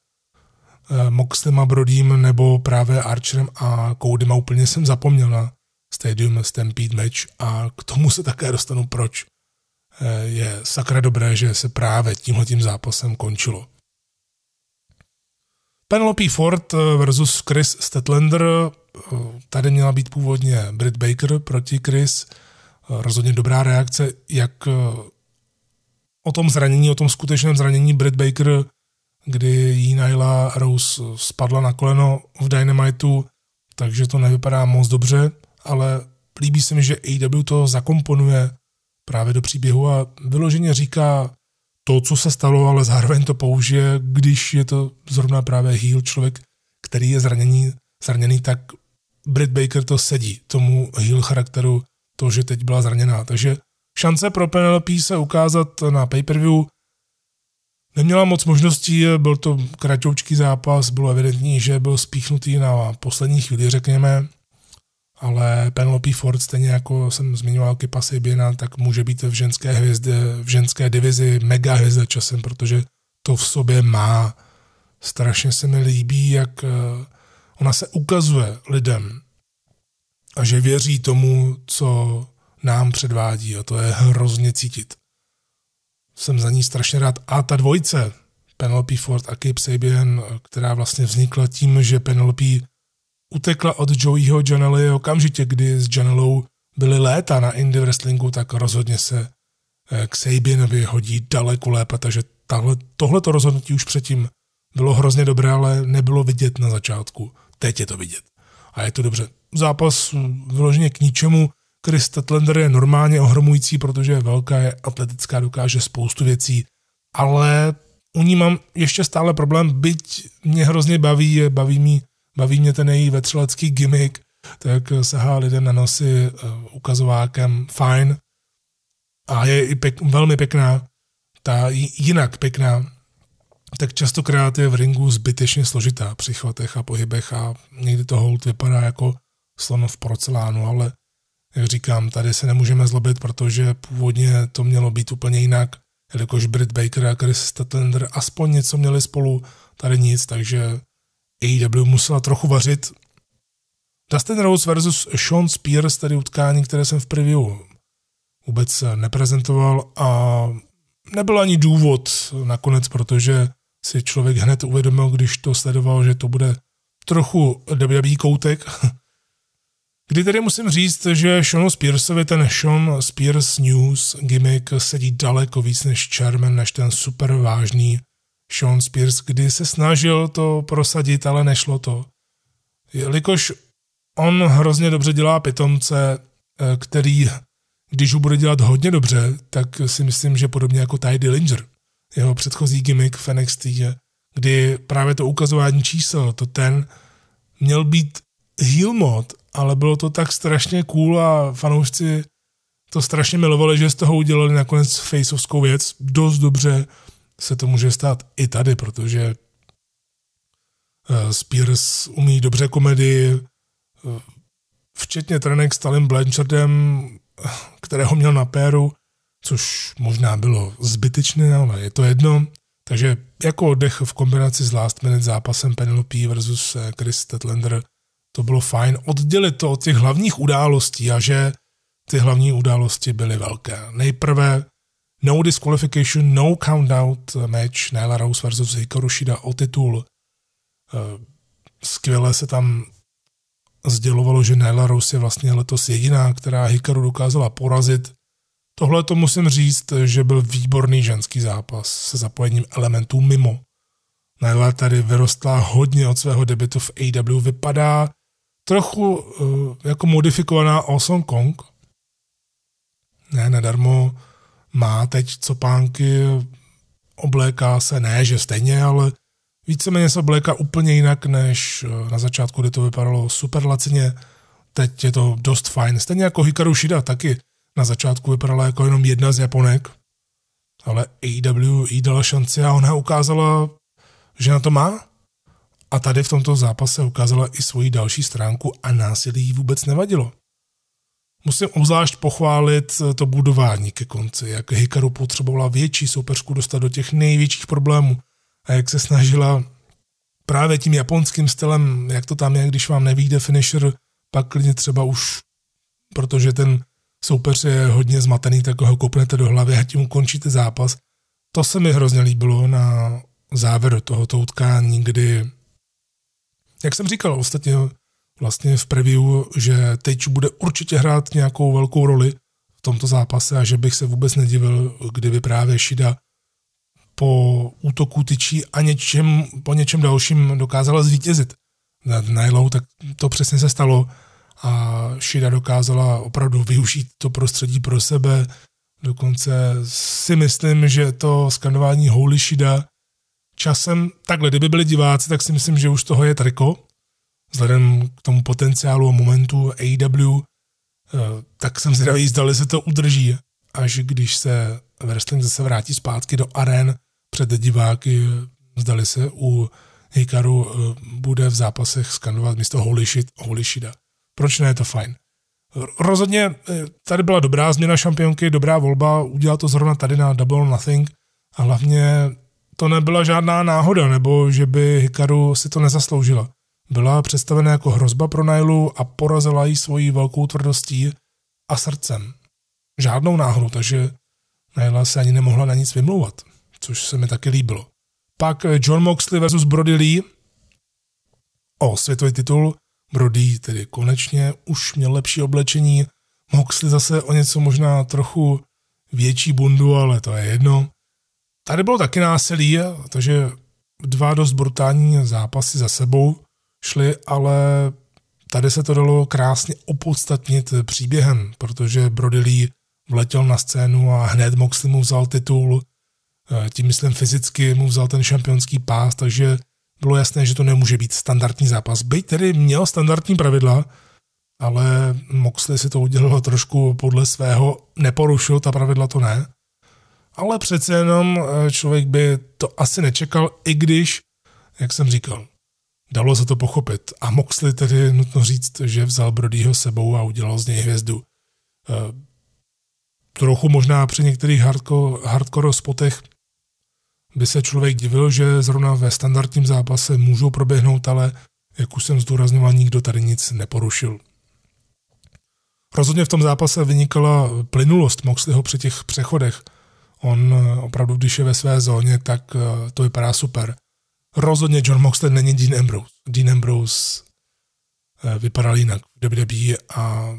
Moxlem a Brodím nebo právě Archerem a Codym a úplně jsem zapomněl na Stadium Stampede match a k tomu se také dostanu proč. Eh, je sakra dobré, že se právě tímhletím zápasem končilo. Penelope Ford eh, versus Chris Statlander. Tady měla být původně Britt Baker proti Chris rozhodně dobrá reakce, jak eh, o tom zranění, o tom skutečném zranění Britt Baker, kdy jí Nyla Rose spadla na koleno v Dynamitu, takže to nevypadá moc dobře, ale líbí se mi, že AW to zakomponuje právě do příběhu a vyloženě říká to, co se stalo, ale zároveň to použije, když je to zrovna právě heel člověk, který je zraněný, zraněný tak Britt Baker to sedí tomu heel charakteru to, že teď byla zraněná. Takže šance pro Penelope se ukázat na pay-per-view neměla moc možností, byl to kratoučký zápas, bylo evidentní, že byl spíchnutý na poslední chvíli, řekněme, ale Penelope Ford, stejně jako jsem zmiňoval Kipa Sabiena, tak může být v ženské hvězdě, v ženské divizi mega hvězda časem, protože to v sobě má. Strašně se mi líbí, jak eh, ona se ukazuje lidem, a že věří tomu, co nám předvádí a to je hrozně cítit. Jsem za ní strašně rád. A ta dvojice, Penelope Ford a Cape Sabian, která vlastně vznikla tím, že Penelope utekla od Joeyho Janely okamžitě, kdy s Janelou byly léta na indie wrestlingu, tak rozhodně se eh, k Sabianovi hodí daleko lépe, takže tahle, tohleto rozhodnutí už předtím bylo hrozně dobré, ale nebylo vidět na začátku. Teď je to vidět. A je to dobře zápas vyloženě k ničemu. Chris Statlander je normálně ohromující, protože je velká, je atletická, dokáže spoustu věcí, ale u ní mám ještě stále problém, byť mě hrozně baví, baví, mě, baví mě ten její vetřelecký gimmick, tak sahá lidem na nosy uh, ukazovákem fajn. A je i pěk, velmi pěkná, ta jinak pěkná, tak častokrát je v ringu zbytečně složitá při chvatech a pohybech a někdy to hold vypadá jako slon v porcelánu, ale jak říkám, tady se nemůžeme zlobit, protože původně to mělo být úplně jinak, jelikož Britt Baker a Chris Statlander aspoň něco měli spolu, tady nic, takže AEW musela trochu vařit. Dustin Rose versus Sean Spears, tedy utkání, které jsem v preview vůbec neprezentoval a nebyl ani důvod nakonec, protože si člověk hned uvědomil, když to sledoval, že to bude trochu WWE koutek, Kdy tedy musím říct, že Seanu Spearsovi ten Sean Spears News gimmick sedí daleko víc než Chairman, než ten super vážný Sean Spears, kdy se snažil to prosadit, ale nešlo to. Jelikož on hrozně dobře dělá pitomce, eh, který, když ho bude dělat hodně dobře, tak si myslím, že podobně jako Ty Dillinger, jeho předchozí gimmick v NXT, kdy právě to ukazování čísel, to ten měl být heel mod ale bylo to tak strašně cool a fanoušci to strašně milovali, že z toho udělali nakonec faceovskou věc. Dost dobře se to může stát i tady, protože Spears umí dobře komedii, včetně trenek s Talem Blanchardem, kterého měl na péru, což možná bylo zbytečné, ale je to jedno. Takže jako oddech v kombinaci s last minute zápasem Penelope versus eh, Chris Tetlander to bylo fajn. Oddělit to od těch hlavních událostí a že ty hlavní události byly velké. Nejprve no disqualification, no count-out match Nyla Rose versus Hikaru Shida o titul. Eh, skvěle se tam sdělovalo, že Nyla Rose je vlastně letos jediná, která Hikaru dokázala porazit. Tohle to musím říct, že byl výborný ženský zápas se zapojením elementů mimo. Nyla tady vyrostla hodně od svého debitu v AW, vypadá trochu uh, jako modifikovaná Awesome Kong. Ne, nadarmo má teď copánky, obléká se, ne, že stejně, ale víceméně se obléká úplně jinak, než eh, na začátku, kdy to vypadalo super lacině. Teď je to dost fajn. Stejně jako Hikaru Shida taky na začátku vypadala jako jenom jedna z Japonek, ale AEW jí dala šanci a ona ukázala, že na to má. A tady v tomto zápase ukázala i svoji další stránku a násilí jí vůbec nevadilo. Musím obzvlášť pochválit to budování ke konci, jak Hikaru potřebovala větší soupeřku dostat do těch největších problémů a jak se snažila právě tím japonským stylem, jak to tam je, když vám nevíde finisher, pak klidně třeba už, protože ten soupeř je hodně zmatený, tak ho kopnete do hlavy a tím ukončíte zápas. To se mi hrozně líbilo na závěru tohoto utkání, kdy, jak jsem říkal ostatně vlastně v preview, že teď bude určitě hrát nějakou velkou roli v tomto zápase a že bych se vůbec nedivil, kdyby právě Šida po útoku tyčí a něčem, po něčem dalším dokázala zvítězit. Nad Nylou, tak to přesně se stalo a Shida dokázala opravdu využít to prostředí pro sebe. Dokonce si myslím, že to skanování Holy Shida časem, takhle, kdyby byli diváci, tak si myslím, že už toho je triko, vzhledem k tomu potenciálu a momentu AEW, eh, tak jsem zvědavý, zdali se to udrží, až když se wrestling zase vrátí zpátky do aren před diváky, zdali se u Hikaru eh, bude v zápasech skandovat místo holy, shit, holy. Proč ne, je to fajn. Rozhodně eh, tady byla dobrá změna šampionky, dobrá volba, udělal to zrovna tady na Double Nothing a hlavně to nebyla žádná náhoda, nebo že by Hikaru si to nezasloužila. Byla představena jako hrozba pro Nailu a porazila ji svojí velkou tvrdostí a srdcem. Žádnou náhodu, takže Naila se ani nemohla na nic vymlouvat, což se mi taky líbilo. Pak John Moxley versus Brody Lee o světový titul Brody tedy konečně už měl lepší oblečení, Moxley zase o něco možná trochu větší bundu, ale to je jedno. Tady bylo taky násilí, takže dva dost brutální zápasy za sebou šly, ale tady se to dalo krásně opodstatnit příběhem, protože Brody Lee vletěl na scénu a hned Moxley mu vzal titul, tím myslím fyzicky mu vzal ten šampionský pás, takže bylo jasné, že to nemůže být standardní zápas. Byť tedy měl standardní pravidla, ale Moxley si to udělalo trošku podle svého, neporušil ta pravidla, to ne. Ale přece jenom eh, člověk by to asi nečekal, i když, jak jsem říkal, dalo se to pochopit. A Moxley tedy nutno říct, že vzal Brodyho sebou a udělal z něj hvězdu. Eh, trochu možná při některých hardcore, hardcore spotech by se člověk divil, že zrovna ve standardním zápase můžou proběhnout, ale jak už jsem zdůrazňoval, nikdo tady nic neporušil. Rozhodně v tom zápase vynikala plynulost Moxleyho při těch přechodech. On opravdu, když je ve své zóně, tak eh, to vypadá super. Rozhodně John Moxley není Dean Ambrose. Dean Ambrose eh, vypadal jinak v WWE a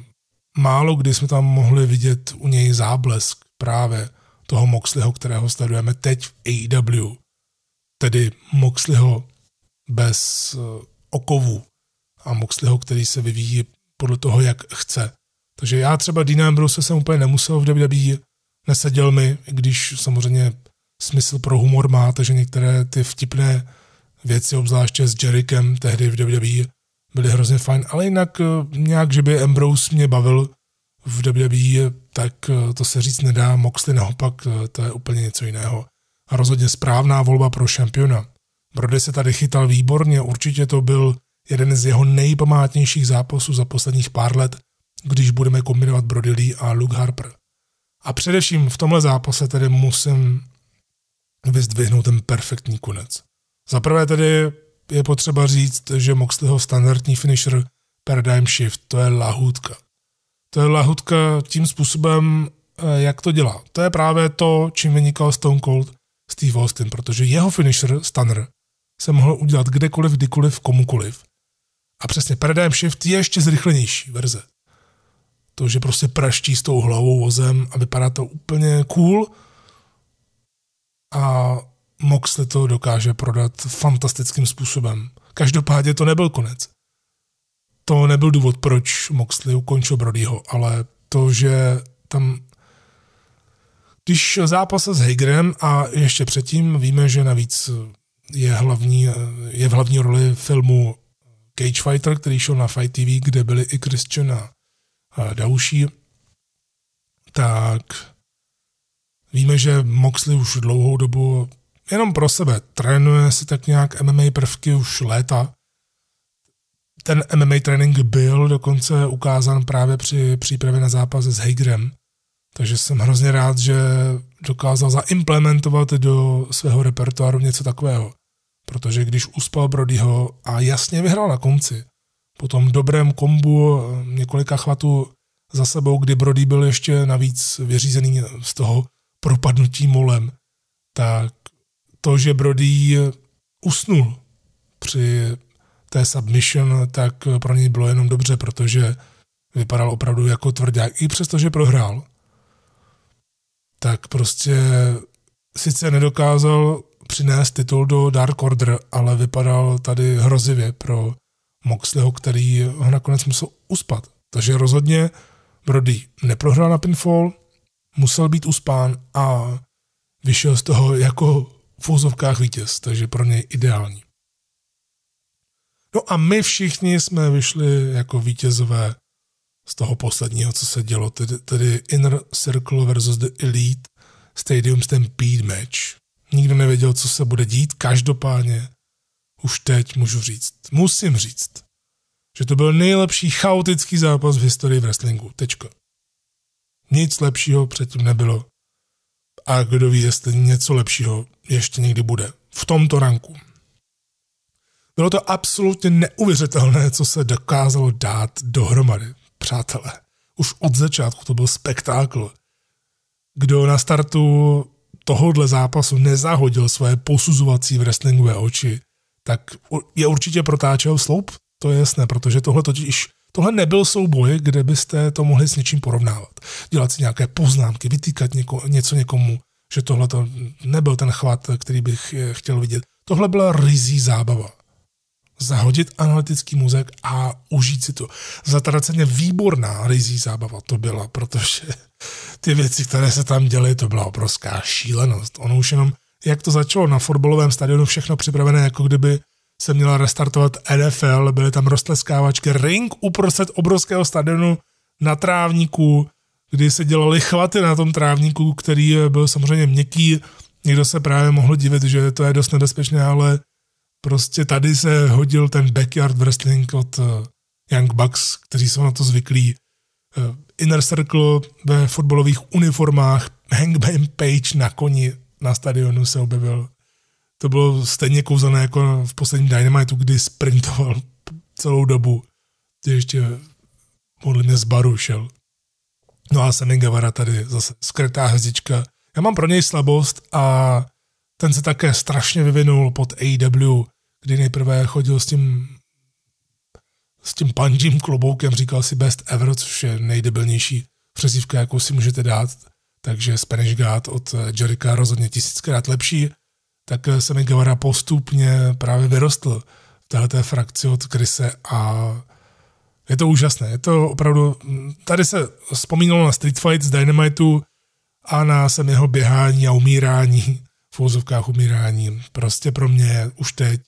málo kdy jsme tam mohli vidět u něj záblesk právě toho Moxleyho, kterého sledujeme teď v AEW, tedy Moxleyho bez eh, okovu a Moxleyho, který se vyvíjí podle toho, jak chce. Takže já třeba Dean Ambrose jsem úplně nemusel v WWE, neseděl mi, když samozřejmě smysl pro humor má, takže některé ty vtipné věci, obzvláště s Jerikem tehdy v WWE, byly hrozně fajn, ale jinak eh, nějak, že by Ambrose mě bavil, v WWE, tak eh, to se říct nedá. Moxley naopak, eh, to je úplně něco jiného. A rozhodně správná volba pro šampiona. Brody se tady chytal výborně, určitě to byl jeden z jeho nejpamátnějších zápasů za posledních pár let, když budeme kombinovat Brody Lee a Luke Harper. A především v tomhle zápase tedy musím vyzdvihnout ten perfektní konec. Za prvé tedy je potřeba říct, že Moxleyho standardní finisher Paradigm Shift, to je lahůdka. To je lahůdka tím způsobem, eh, jak to dělá. To je právě to, čím vynikal Stone Cold Steve Austin, protože jeho finisher, Stunner, se mohl udělat kdekoliv, kdykoliv, komukoliv. A přesně Paradigm Shift je ještě zrychlenější verze. To, že prostě praští s tou hlavou vozem a vypadá to úplně cool a Moxley to dokáže prodat fantastickým způsobem. Každopádně to nebyl konec. To nebyl důvod, proč Moxley ukončil Brodyho, ale to, že tam když zápas s Hagerem a ještě předtím víme, že navíc je, hlavní, je v hlavní roli filmu Cage Fighter, který šel na Fight TV, kde byli i Christian a, další, tak víme, že Moxley už dlouhou dobu jenom pro sebe trénuje si tak nějak MMA prvky už léta. Ten MMA trénink byl dokonce ukázán právě při přípravě na zápas s Hagerem. Takže jsem hrozně rád, že dokázal zaimplementovat do svého repertoáru něco takového. Protože když uspal Brodyho a jasně vyhrál na konci, po tom dobrém kombu několika chvatů za sebou, kdy Brody byl ještě navíc vyřízený z toho propadnutí molem, tak to, že Brody usnul při té submission, tak pro něj bylo jenom dobře, protože vypadal opravdu jako tvrdák, i přesto, že prohrál tak prostě sice nedokázal přinést titul do Dark Order, ale vypadal tady hrozivě pro Moxleyho, který ho nakonec musel uspat. Takže rozhodně Brody neprohrál na pinfall, musel být uspán a vyšel z toho jako v úzovkách vítěz, takže pro něj ideální. No a my všichni jsme vyšli jako vítězové z toho posledního, co se dělo, tedy, tedy Inner Circle versus The Elite Stadium Stampede match. Nikdo nevěděl, co se bude dít, každopádně už teď můžu říct, musím říct, že to byl nejlepší chaotický zápas v historii wrestlingu. Tečka. Nic lepšího předtím nebylo. A kdo ví, jestli něco lepšího ještě někdy bude. V tomto ranku. Bylo to absolutně neuvěřitelné, co se dokázalo dát dohromady přátelé. Už od začátku to byl spektákl. Kdo na startu tohohle zápasu nezahodil své posuzovací wrestlingové oči, tak je určitě protáčel sloup, to je jasné, protože tohle totiž Tohle nebyl souboj, kde byste to mohli s něčím porovnávat. Dělat si nějaké poznámky, vytýkat něko, něco někomu, že tohle to nebyl ten chvat, který bych chtěl vidět. Tohle byla rizí zábava zahodit analytický mozek a užít si to. Zatraceně výborná rizí zábava to byla, protože ty věci, které se tam děly, to byla obrovská šílenost. Ono už jenom, jak to začalo na fotbalovém stadionu, všechno připravené, jako kdyby se měla restartovat NFL, byly tam roztleskávačky, ring uprostřed obrovského stadionu na trávníku, kdy se dělaly chvaty na tom trávníku, který byl samozřejmě měkký. Někdo se právě mohl divit, že to je dost nebezpečné, ale Prostě tady se hodil ten backyard wrestling od uh, Young Bucks, kteří jsou na to zvyklí. Uh, Inner Circle ve fotbalových uniformách, Hangman Page na koni na stadionu se objevil. To bylo stejně kouzelné jako v posledním Dynamitu, kdy sprintoval celou dobu. Ještě podle mě z baru šel. No a Sammy Guevara tady zase skrytá hvězdička. Já mám pro něj slabost a ten se také strašně vyvinul pod AEW kdy nejprve chodil s tím s tím panžím kloboukem, říkal si best ever, což je nejdebilnější přezívka, jakou si můžete dát, takže Spanish God od Jericha rozhodně tisíckrát lepší, tak se mi Guevara postupně právě vyrostl v této frakci od Krise a je to úžasné. Je to opravdu, tady se vzpomínalo na Street Fight z Dynamitu a na sem jeho běhání a umírání, v úzovkách umírání. Prostě pro mě už teď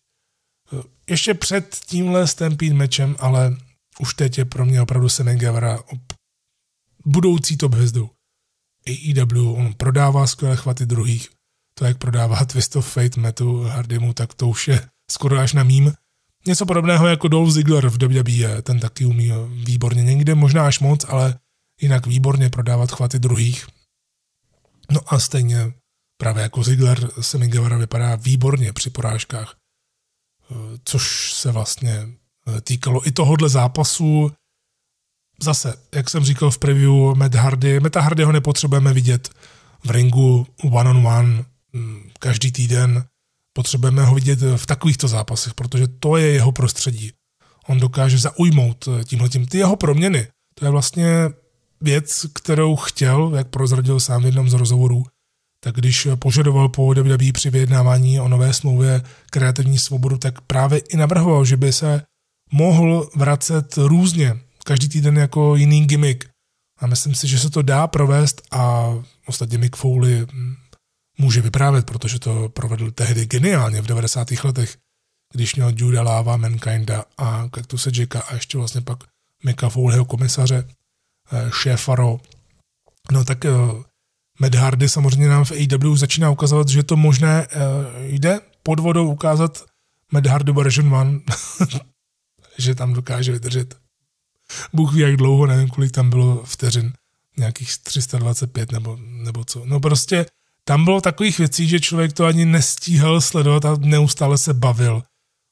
ještě před tímhle Stampede mečem, ale už teď je pro mě opravdu Sammy Guevara budoucí top hvězdou. AEW, on prodává skvělé chvaty druhých, to, jak prodává Twist of Fate Metu Hardymu, tak to už je skoro až na mím. Něco podobného jako Dolph Ziggler v WWE, ten taky umí výborně někde, možná až moc, ale jinak výborně prodávat chvaty druhých. No a stejně právě jako Ziggler se mi Guevara vypadá výborně při porážkách, což se vlastně týkalo i tohohle zápasu. Zase, jak jsem říkal v preview, Matt Hardy, Matt Hardyho nepotřebujeme vidět v ringu one-on-one mm, každý týden, potřebujeme ho vidět v takovýchto zápasech, protože to je jeho prostředí. On dokáže zaujmout tímhletím ty jeho proměny. To je vlastně věc, kterou chtěl, jak prozradil sám v jednom z rozhovorů, tak když požadoval po WWE při vyjednávání o nové smlouvě kreativní svobodu, tak právě i navrhoval, že by se mohl vracet různě, každý týden jako jiný gimmick. A myslím si, že se to dá provést a ostatně Mick Foley hm, může vyprávět, protože to provedl tehdy geniálně v 90. letech, když měl Judah Lava, Mankinda a Cactuse Jacka a ještě vlastně pak Mika Foleyho komisaře, eh, šéfaro. No tak eh, Matt Hardy samozřejmě nám v AW začíná ukazovat, že to možné eh, jde pod vodou ukázat Matt Hardy version 1, že tam dokáže vydržet. Bůh ví, jak dlouho, nevím, kolik tam bylo vteřin, nějakých 325 nebo, nebo co. No prostě tam bylo takových věcí, že člověk to ani nestíhal sledovat a neustále se bavil.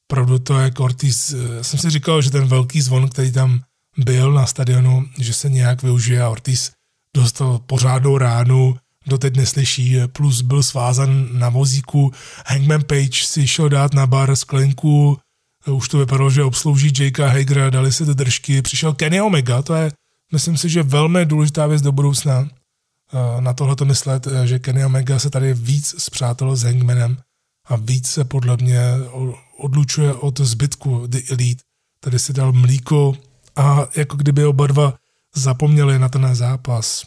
Pravdu to je Ortiz, eh, jsem si říkal, že ten velký zvon, který tam byl na stadionu, že se nějak využije a Ortiz dostal pořádnou ránu, doteď neslyší, plus byl svázan na vozíku. Hangman Page si šel dát na bar sklenku, už to vypadalo, že obslouží Jakea Hagera, dali se do držky, přišel Kenny Omega, to je, myslím si, že velmi důležitá věc do budoucna na tohle to myslet, že Kenny Omega se tady víc zpřátel s Hangmanem a víc se podle mě odlučuje od zbytku The Elite. Tady si dal mlíko a jako kdyby oba dva zapomněli na ten zápas.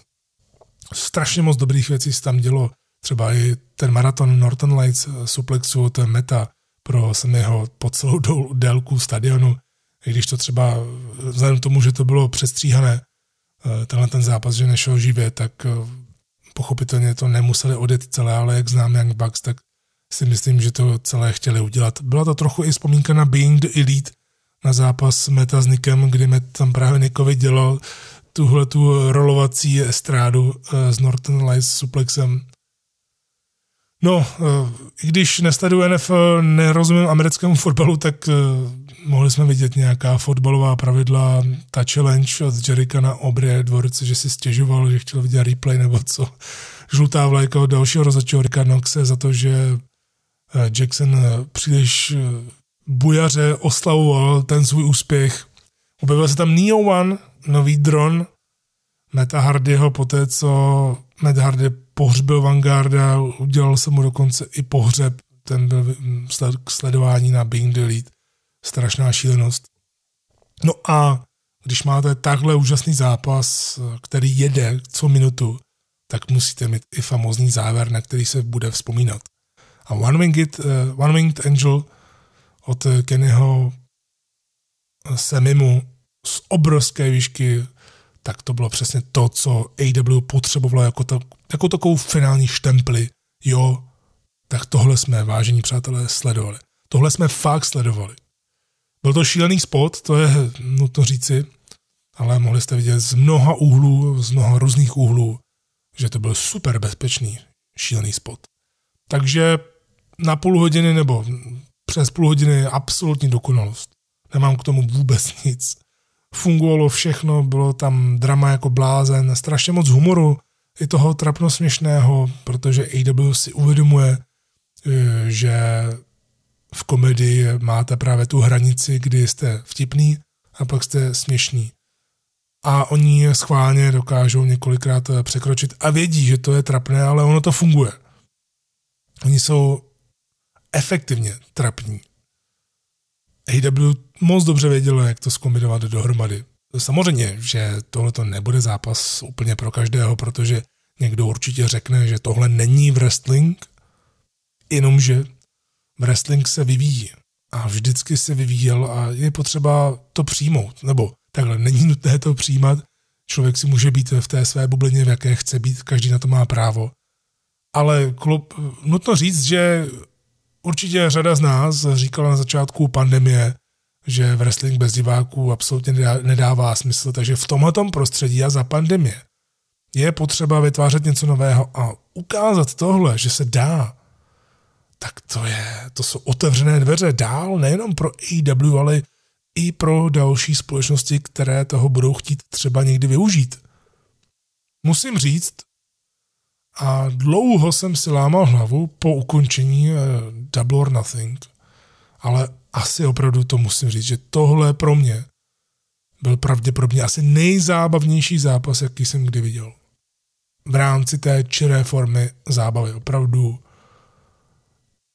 Strašně moc dobrých věcí se tam dělo. Třeba i ten maraton Norton Lights suplexu, je meta pro Semiho po celou délku stadionu. I když to třeba, vzhledem k tomu, že to bylo přestříhané, eh, tenhle ten zápas, že nešel živě, tak eh, pochopitelně to nemuseli odjet celé, ale jak znám Young Bucks, tak si myslím, že to celé chtěli udělat. Byla to trochu i vzpomínka na Being the Elite, na zápas Meta s Nikem, kdy Met tam právě Nikovi dělal tuhle tu rolovací estrádu eh, s Norton Lights suplexem. No, eh, i když nestaduju NFL, nerozumím americkému fotbalu, tak eh, mohli jsme vidět nějaká fotbalová pravidla, ta challenge od Jerika na Obré dvorce, že si stěžoval, že chtěl vidět replay nebo co. Žlutá vlajka od dalšího rozhodčího Rika Knoxe za to, že Jackson příliš bujaře oslavoval ten svůj úspěch. Objevil se tam Neo One, nový dron Meta Hardyho poté, co Hardy pohřbil Vanguarda, udělal se mu dokonce i pohřeb, ten byl k sledování na Being Delete. Strašná šílenost. No a když máte takhle úžasný zápas, který jede co minutu, tak musíte mít i famózní závěr, na který se bude vzpomínat. A One Winged, uh, One Winged Angel od Kennyho Semimu z obrovské výšky tak to bylo přesně to, co AW potřebovalo jako, to, jako takovou finální štempli. Jo, tak tohle jsme, vážení přátelé, sledovali. Tohle jsme fakt sledovali. Byl to šílený spot, to je nutno říci, ale mohli jste vidět z mnoha úhlů, z mnoha různých úhlů, že to byl super bezpečný, šílený spot. Takže na půl hodiny nebo přes půl hodiny absolutní dokonalost. Nemám k tomu vůbec nic fungovalo všechno, bylo tam drama jako blázen, strašně moc humoru, i toho trapno směšného, protože AW si uvědomuje, eh, že v komedii máte právě tu hranici, kdy jste vtipný a pak jste směšný. A oni je schválně dokážou několikrát eh, překročit a vědí, že to je trapné, ale ono to funguje. Oni jsou efektivně trapní. AW moc dobře vědělo, jak to zkombinovat dohromady. Samozřejmě, že tohle to nebude zápas úplně pro každého, protože někdo určitě řekne, že tohle není wrestling, jenomže wrestling se vyvíjí a vždycky se vyvíjel a je potřeba to přijmout. Nebo takhle, není nutné to přijímat, člověk si může být v té své bublině, v jaké chce být, každý na to má právo. ale klub, nutno říct, že určitě řada z nás říkala na začátku pandemie, že wrestling bez diváků absolutně nedává smysl, takže v tomhle prostředí a za pandemie je potřeba vytvářet něco nového a ukázat tohle, že se dá, tak to je, to jsou otevřené dveře dál, nejenom pro AEW, ale i pro další společnosti, které toho budou chtít třeba někdy využít. Musím říct, a dlouho jsem si lámal hlavu po ukončení uh, Double or Nothing, ale asi opravdu to musím říct, že tohle pro mě byl pravděpodobně asi nejzábavnější zápas, jaký jsem kdy viděl. V rámci té čiré formy zábavy. Opravdu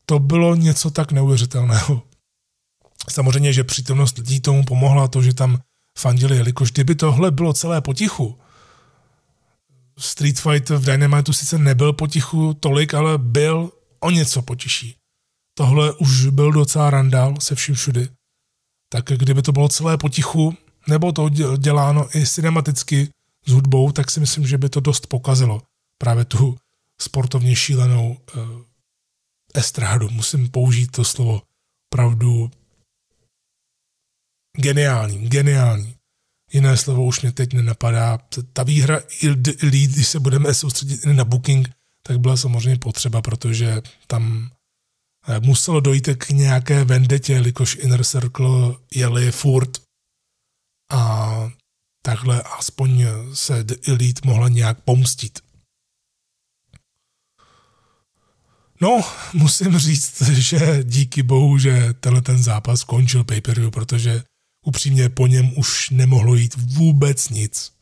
to bylo něco tak neuvěřitelného. Samozřejmě, že přítomnost lidí tomu pomohla to, že tam fandili, jelikož kdyby tohle bylo celé potichu, Street Fight v Dynamitu sice nebyl potichu tolik, ale byl o něco potiší. Tohle už byl docela randál se vším všudy. Tak kdyby to bylo celé potichu, nebo to děláno i cinematicky s hudbou, tak si myslím, že by to dost pokazilo. Právě tu sportovně šílenou uh, estrádu. Musím použít to slovo. Pravdu geniální, geniální. Jiné slovo už mě teď nenapadá. Ta výhra Elite, když se budeme soustředit na booking, tak byla samozřejmě potřeba, protože tam eh, muselo dojít k nějaké vendetě, jelikož Inner Circle jeli furt a takhle aspoň se The Elite mohla nějak pomstit. No, musím říct, že díky bohu, že tenhle ten zápas skončil pay protože upřímně po něm už nemohlo jít vůbec nic.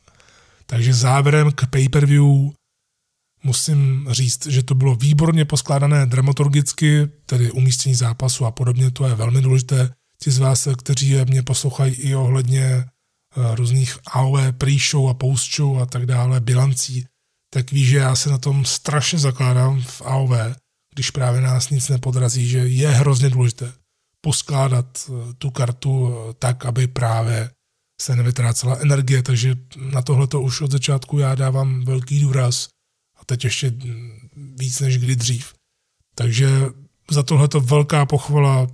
Takže závěrem k pay-per-view musím říct, že to bylo výborně poskládané dramaturgicky, tedy umístění zápasu a podobně, to je velmi důležité. Ti z vás, kteří mě poslouchají i ohledně eh, různých AOE, pre-show a post-show a tak dále, bilancí, tak ví, že já se na tom strašně zakládám v AOV, když právě nás nic nepodrazí, že je hrozně důležité poskládat eh, tu kartu eh, tak, aby právě se nevytrácela energie, takže na tohle to už od začátku já dávám velký důraz teď ještě víc než kdy dřív. Takže za tohle to velká pochvala.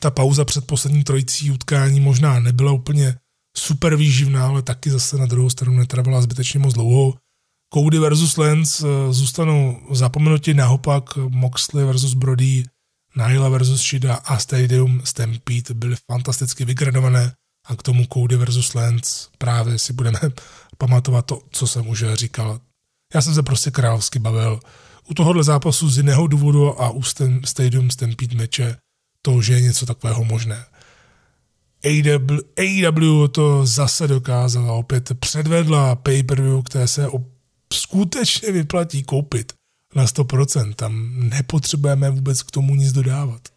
Ta pauza před poslední trojicí utkání možná nebyla úplně super výživná, ale taky zase na druhou stranu netrvala zbytečně moc dlouho. Cody versus Lance eh, zůstanou zapomenuti, naopak Moxley versus Brody Naila versus Shida a Stadium Stampede byly fantasticky vygradované a k tomu Cody versus Lance právě si budeme pamatovat to, co jsem už říkal. Já jsem se prostě královsky bavil. U tohohle zápasu z jiného důvodu a u Stadium Stampede meče to, že je něco takového možné. AW, AW to zase dokázala, opět předvedla pay-per-view, které se skutečně vyplatí koupit na 100%. Tam nepotřebujeme vůbec k tomu nic dodávat.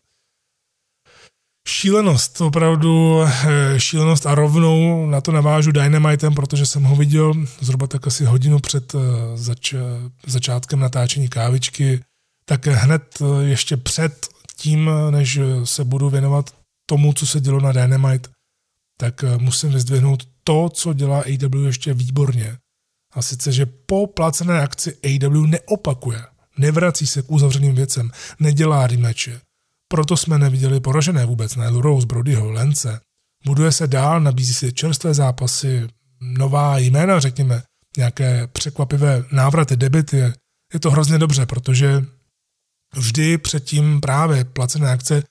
Šílenost, opravdu eh, šílenost a rovnou na to navážu Dynamitem, protože jsem ho viděl zhruba tak asi hodinu před eh, zač- začátkem natáčení kávičky, tak hned eh, ještě před tím, než se budu věnovat tomu, co se dělo na Dynamite, tak musím vyzdvihnout to, co dělá AW ještě výborně. A sice, že po placené akci AW neopakuje, nevrací se k uzavřeným věcem, nedělá rematche. Proto jsme neviděli poražené vůbec na Rose, Brodyho, Lence. Buduje se dál, nabízí si čerstvé zápasy, nová jména, řekněme, nějaké překvapivé návraty, debity. Je to hrozně dobře, protože vždy předtím právě placené akce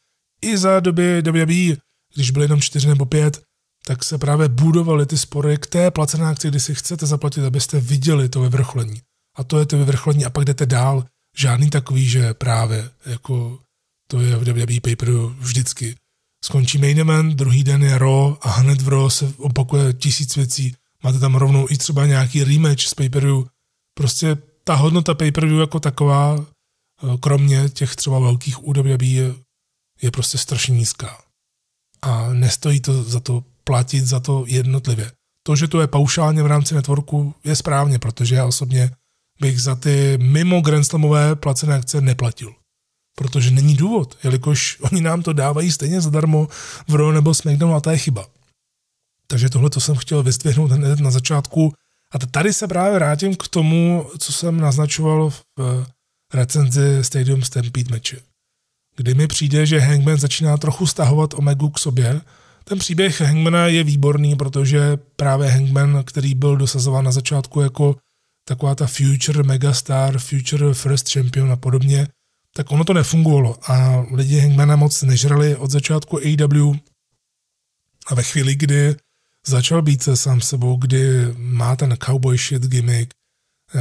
i za doby WWE, když byly jenom čtyři nebo pět, tak se právě budovaly ty spory k té placené akci, kdy si chcete zaplatit, abyste viděli to vyvrcholení. A to je to vyvrcholení a pak jdete dál. Žádný takový, že právě jako to je v WWE paper vždycky. Skončí main event, druhý den je Raw a hned v Raw se opakuje tisíc věcí. Máte tam rovnou i třeba nějaký rematch z pay Prostě ta hodnota pay jako taková, eh, kromě těch třeba velkých WWE, je, je prostě strašně nízká. A nestojí to za to platit za to jednotlivě. To, že to je paušálně v rámci networku, je správně, protože já osobně bych za ty mimo Grand Slamové placené akce neplatil. Protože není důvod, jelikož oni nám to dávají stejně zadarmo v Raw nebo SmackDown a to je chyba. Takže tohle to jsem chtěl vyzdvihnout hned na začátku. A tady se právě vrátím k tomu, co jsem naznačoval v, recenzi Stadium Stampede meče, kdy mi přijde, že Hangman začíná trochu stahovat Omegu k sobě. Ten příběh Hangmana je výborný, protože právě Hangman, který byl dosazován na začátku jako taková ta future megastar, future first champion a podobně, tak ono to nefungovalo a lidi Hangmana moc nežrali od začátku AEW a ve chvíli, kdy začal být se sám sebou, kdy má ten cowboy shit gimmick,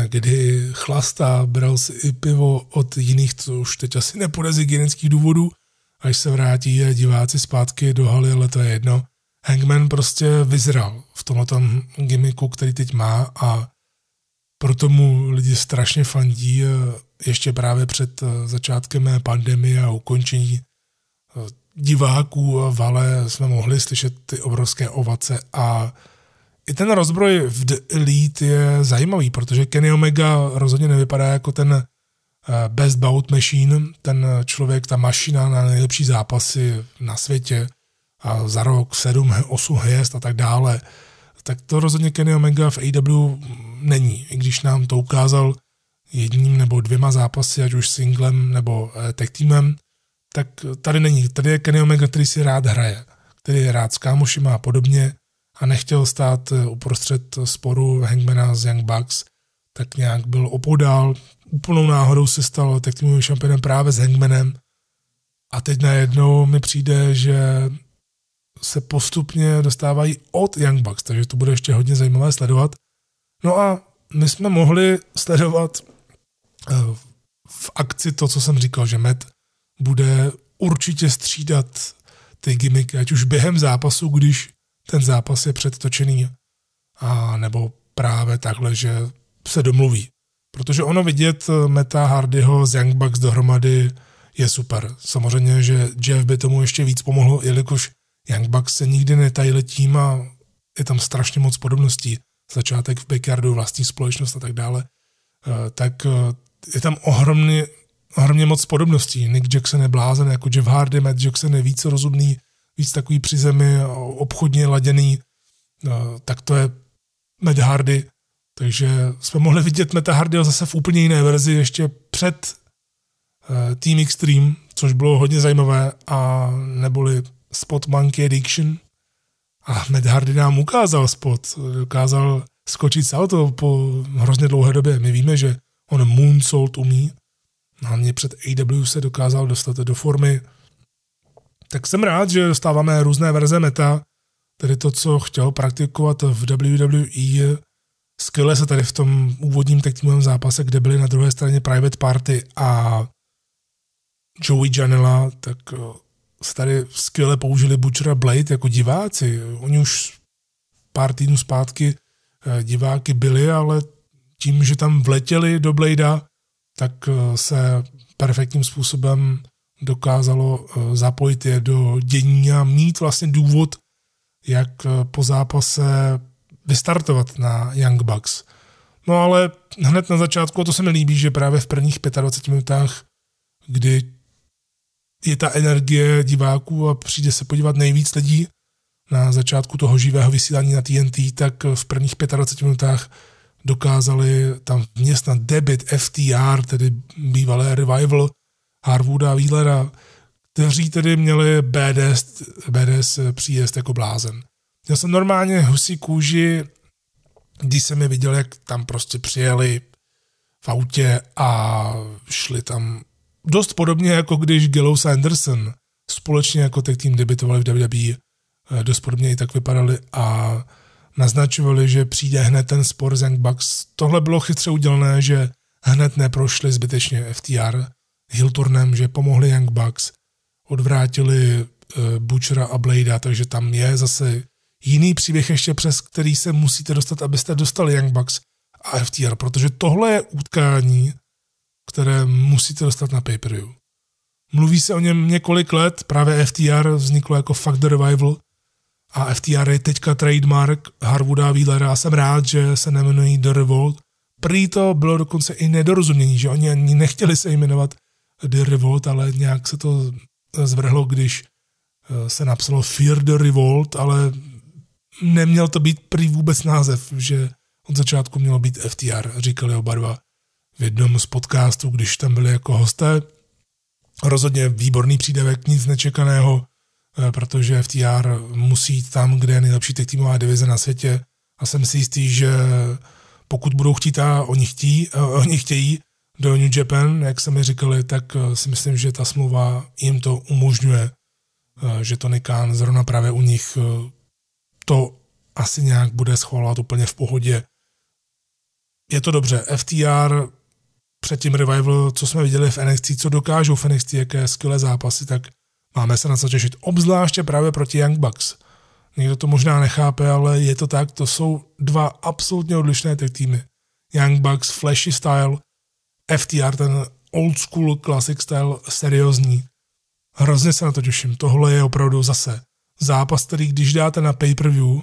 kdy chlastá, bral si i pivo od jiných, co už teď asi nepůjde z hygienických důvodů, až se vrátí diváci zpátky do haly, ale to je jedno. Hangman prostě vyzral v tomhle gimmicku, který teď má a proto mu lidi strašně fandí ještě právě před začátkem pandemie a ukončení diváků v hale jsme mohli slyšet ty obrovské ovace a i ten rozbroj v The Elite je zajímavý, protože Kenny Omega rozhodně nevypadá jako ten eh, best bout machine, ten člověk, ta mašina na nejlepší zápasy na světě a za rok 7, 8 hvězd a tak dále. Tak to rozhodně Kenny Omega v AW není, i když nám to ukázal jedním nebo dvěma zápasy, ať už singlem nebo tag teamem, tak tady není. Tady je Kenny Omega, který si rád hraje, který je rád s kámošima a podobně a nechtěl stát eh, uprostřed sporu Hangmana z Young Bucks, tak nějak byl opodál. Úplnou náhodou se stal tak týmovým šampionem právě s Hangmanem a teď najednou mi přijde, že se postupně dostávají od Young Bucks, takže to bude ještě hodně zajímavé sledovat. No a my jsme mohli sledovat eh, v akci to, co jsem říkal, že Matt bude určitě střídat ty gimmicky, ať už během zápasu, když ten zápas je předtočený, a nebo právě takhle, že se domluví. Protože ono vidět Meta Hardyho z Young Bucks dohromady je super. Samozřejmě, že Jeff by tomu ještě víc pomohl, jelikož Young Bucks se nikdy netajili tím a je tam strašně moc podobností. Začátek v backyardu, vlastní společnost a tak dále. Eh, tak eh, je tam ohromný, ohromně moc podobností. Nick Jackson je blázen jako Jeff Hardy, Matt Jackson je víc rozumný, víc takový při zemi, obchodně laděný, no, tak to je Matt Hardy. Takže jsme mohli vidět Meta Hardyho zase v úplně jiné verzi ještě před Team Extreme, což bylo hodně zajímavé, a neboli Spot Monkey Addiction. A Matt Hardy nám ukázal spot, dokázal skočit z auto po hrozně dlouhé době. My víme, že on moonsault umí, hlavně před AW se dokázal dostat do formy, tak jsem rád, že dostáváme různé verze meta, tedy to, co chtěl praktikovat v WWE. Skvěle se tady v tom úvodním týmovém zápase, kde byli na druhé straně Private Party a Joey Janela, tak eh, tady skvěle použili Butchera Blade jako diváci. Oni už pár týdnů zpátky eh, diváky byli, ale tím, že tam vletěli do Bladea, tak eh, se perfektním způsobem dokázalo eh, zapojit je do dění a mít vlastně důvod, jak po zápase vystartovat na Young Bucks. No ale hned na začátku, to se mi líbí, že právě v prvních 25 minutách, kdy je ta energie diváků a přijde se podívat nejvíc lidí na začátku toho živého vysílání na TNT, tak v prvních 25 minutách dokázali tam vměst na debit FTR, tedy bývalé revival, Harwooda Wheelera, kteří tedy měli BDS, BDS příjezd jako blázen. Měl jsem normálně husí kůži, když jsem je viděl, jak tam prostě přijeli v autě a šli tam dost podobně, jako když Gallows Anderson společně jako tag tým debitovali v WWE, eh, dost podobně i tak vypadali a naznačovali, že přijde hned ten spor z Young Bucks. Tohle bylo chytře udělané, že hned neprošli zbytečně FTR, Hilturnem, že pomohli Young Bucks, odvrátili uh, Butchera a Bladea, takže tam je zase jiný příběh ještě přes který se musíte dostat, abyste dostali Young Bucks a FTR, protože tohle je utkání, které musíte dostat na pay per -view. Mluví se o něm několik let, právě FTR vzniklo jako Fuck the Revival a FTR je teďka trademark Harwooda Wheelera a jsem rád, že se nemenují The Revolt. Prý to bylo dokonce i nedorozumění, že oni ani nechtěli se jmenovat The Revolt, ale nějak se to zvrhlo, když eh, se napsalo Fear the Revolt, ale neměl to být prý vůbec název, že od začátku mělo být FTR, říkali oba dva v jednom z podcastů, když tam byli jako hosté. Rozhodně výborný přídavek, nic nečekaného, eh, protože FTR musí jít tam, kde je nejlepší tech týmová divize na světě a jsem si jistý, že pokud budou chtít a oni, chtí, uh, oni chtějí do New Japan, jak se mi říkali, tak uh, si myslím, že ta smlouva jim to umožňuje, že Tony Khan zrovna právě u nich to asi nějak bude schvalovat úplně v pohodě. Je to dobře. FTR před tím revival, co jsme viděli v NXT, co dokážou v NXT, jaké skvělé zápasy, tak máme se na co těšit. Obzvláště právě proti Young Bucks. Někdo to možná nechápe, ale je to tak, to jsou dva absolutně odlišné tech týmy. Young Bucks, flashy style, FTR, ten old school classic style, seriózní. Hrozně se na to těším. Tohle je opravdu zase zápas, který když dáte na pay-per-view,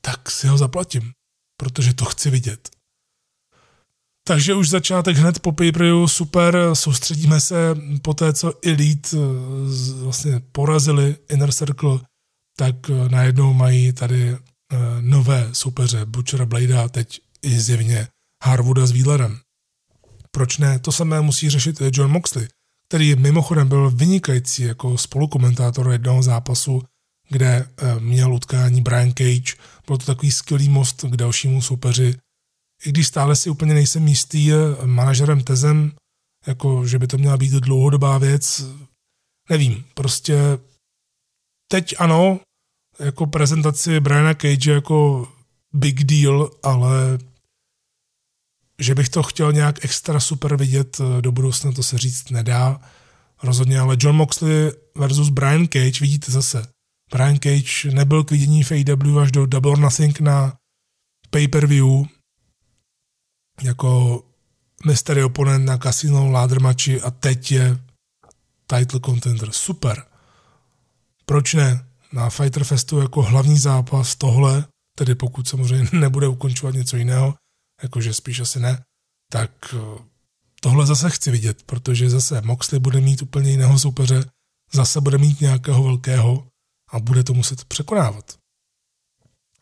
tak si ho zaplatím, protože to chci vidět. Takže už začátek hned po pay super, soustředíme se po té, co Elite eh, vlastně porazili Inner Circle, tak eh, najednou mají tady eh, nové soupeře, Butchera Blade a teď i zjevně Harwooda s Wheelerem. Proč ne? To samé musí řešit John Moxley, který mimochodem byl vynikající jako spolukomentátor jednoho zápasu, kde měl utkání Brian Cage. Byl to takový skvělý most k dalšímu soupeři i když stále si úplně nejsem jistý manažerem Tezem, jako že by to měla být dlouhodobá věc, nevím, prostě teď ano, jako prezentaci Briana Cage jako big deal, ale že bych to chtěl nějak extra super vidět do budoucna, to se říct nedá. Rozhodně, ale John Moxley versus Brian Cage, vidíte zase. Brian Cage nebyl k vidění v AEW až do Double Nothing na pay-per-view, jako mystery oponent na Casino Ladder mači a teď je title contender. Super. Proč ne? Na Fighter Festu jako hlavní zápas tohle, tedy pokud samozřejmě nebude ukončovat něco jiného, jakože spíš asi ne, tak eh, tohle zase chci vidět, protože zase Moxley bude mít úplně jiného soupeře, zase bude mít nějakého velkého a bude to muset překonávat.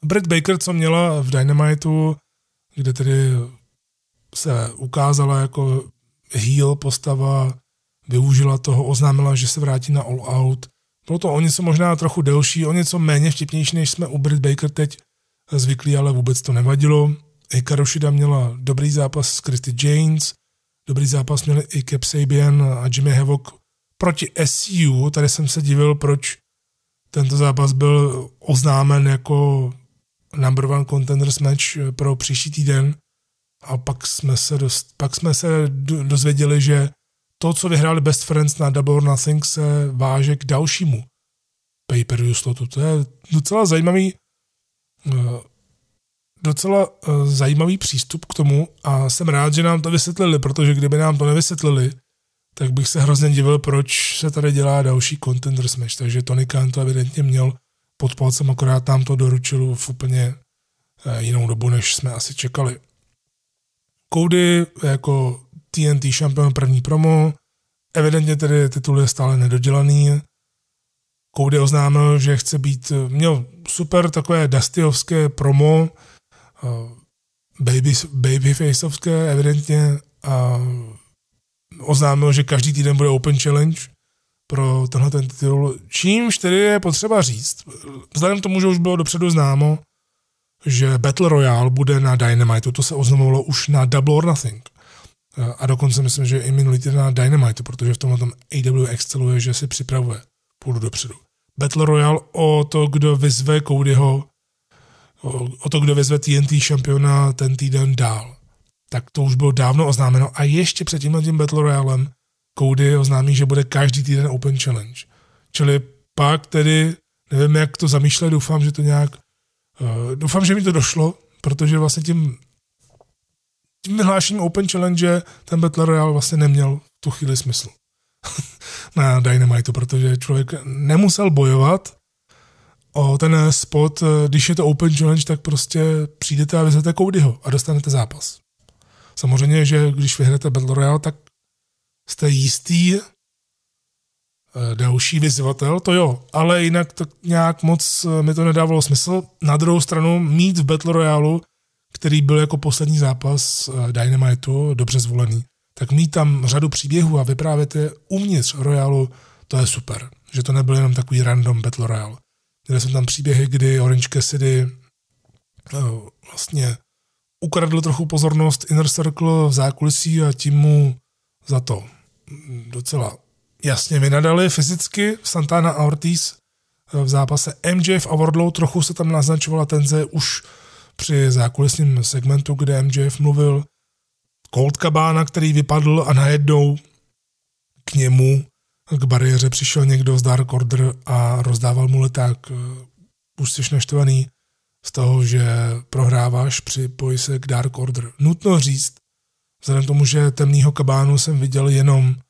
Britt Baker, co měla v Dynamitu, kde tedy se ukázala jako heel postava, využila toho, oznámila, že se vrátí na All Out. Bylo to o něco možná trochu delší, o něco méně vtipnější, než jsme u Britt Baker teď zvyklí, ale vůbec to nevadilo. Hikaru Shida měla dobrý zápas s Christy James, dobrý zápas měli i Cap Sabian a Jimmy Havoc proti SU. Tady jsem se divil, proč tento zápas byl oznámen jako number one contenders match pro příští týden. A pak jsme se, dost, pak jsme se dozvěděli, že to, co vyhráli Best Friends na Double or Nothing, se váže k dalšímu pay-per-view slotu. To je docela zajímavý eh, docela eh, zajímavý přístup k tomu a jsem rád, že nám to vysvětlili, protože kdyby nám to nevysvětlili, tak bych se hrozně divil, proč se tady dělá další Contenders match. Takže Tony Khan to evidentně měl pod palcem, akorát nám to doručil v úplně eh, jinou dobu, než jsme asi čekali. Cody jako TNT šampion první promo, evidentně tedy titul je stále nedodělaný. Cody oznámil, že chce být, měl super takové Dustyovské promo, baby, babyfaceovské evidentně a oznámil, že každý týden bude Open Challenge pro tenhle ten titul, čímž tedy je potřeba říct. Vzhledem k tomu, že už bylo dopředu známo, že Battle Royale bude na Dynamite, to se oznamovalo už na Double or Nothing. A dokonce myslím, že i minulý týden na Dynamite, protože v tomhle tom AW exceluje, že si připravuje půjdu dopředu. Battle Royale o to, kdo vyzve Codyho, o to, kdo vyzve TNT šampiona ten týden dál. Tak to už bylo dávno oznámeno a ještě před tímhle tím Battle Royalem Cody oznámí, že bude každý týden Open Challenge. Čili pak tedy, nevím, jak to zamýšlet, doufám, že to nějak doufám, že mi to došlo, protože vlastně tím, tím vyhlášením Open Challenge ten Battle Royale vlastně neměl tu chvíli smysl na Dynamite, protože člověk nemusel bojovat o ten spot, eh, když je to Open Challenge, tak prostě přijdete a vezete Codyho a dostanete zápas. Samozřejmě, že když vyhrajete Battle Royale, tak jste jistý, Eh, další vyzvatel, to jo, ale jinak to nějak moc eh, mi to nedávalo smysl. Na druhou stranu mít v Battle Royale který byl jako poslední zápas eh, Dynamitu dobře zvolený, tak mít tam řadu příběhů a vyprávět je uvnitř Royalu, to je super. Že to nebyl jenom takový random Battle Royale. Měli jsme tam příběhy, kdy Orange Cassidy no, vlastně ukradl trochu pozornost Inner Circle v zákulisí a tím mu za to docela jasně vynadali fyzicky Santana a Ortiz v zápase MJF a Wardlow. Trochu se tam naznačovala tenze už při zákulisním segmentu, kde MJF mluvil Colt Cabana, který vypadl a najednou k němu k bariéře přišel někdo z Dark Order a rozdával mu leták. Už jsi naštvaný z toho, že prohráváš při poji se k Dark Order. Nutno říct, vzhledem tomu, že temnýho kabánu jsem viděl jenom eh,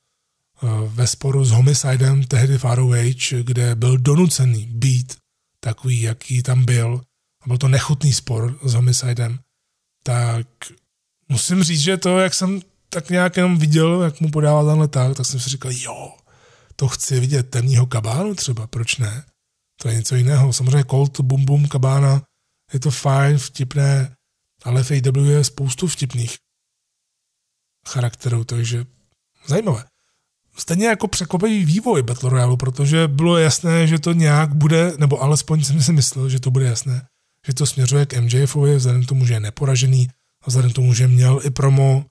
ve sporu s Homicidem tehdy v ROH, kde byl donucený být takový, jaký tam byl, a byl to nechutný spor s Homicidem, tak musím říct, že to, jak jsem tak nějak jenom viděl, jak mu podával ten leták, tak jsem si říkal, jo, to chci vidět temního kabánu třeba, proč ne? To je něco jiného. Samozřejmě Colt, Bum Bum, Kabána, je to fajn, vtipné, ale v AW je spoustu vtipných charakterů, takže zajímavé. Stejně jako překvapivý vývoj Battle Royale, protože bylo jasné, že to nějak bude, nebo alespoň jsem si myslel, že to bude jasné, že to směřuje k MJFovi, vzhledem k tomu, že je neporažený, a vzhledem k tomu, že měl i promo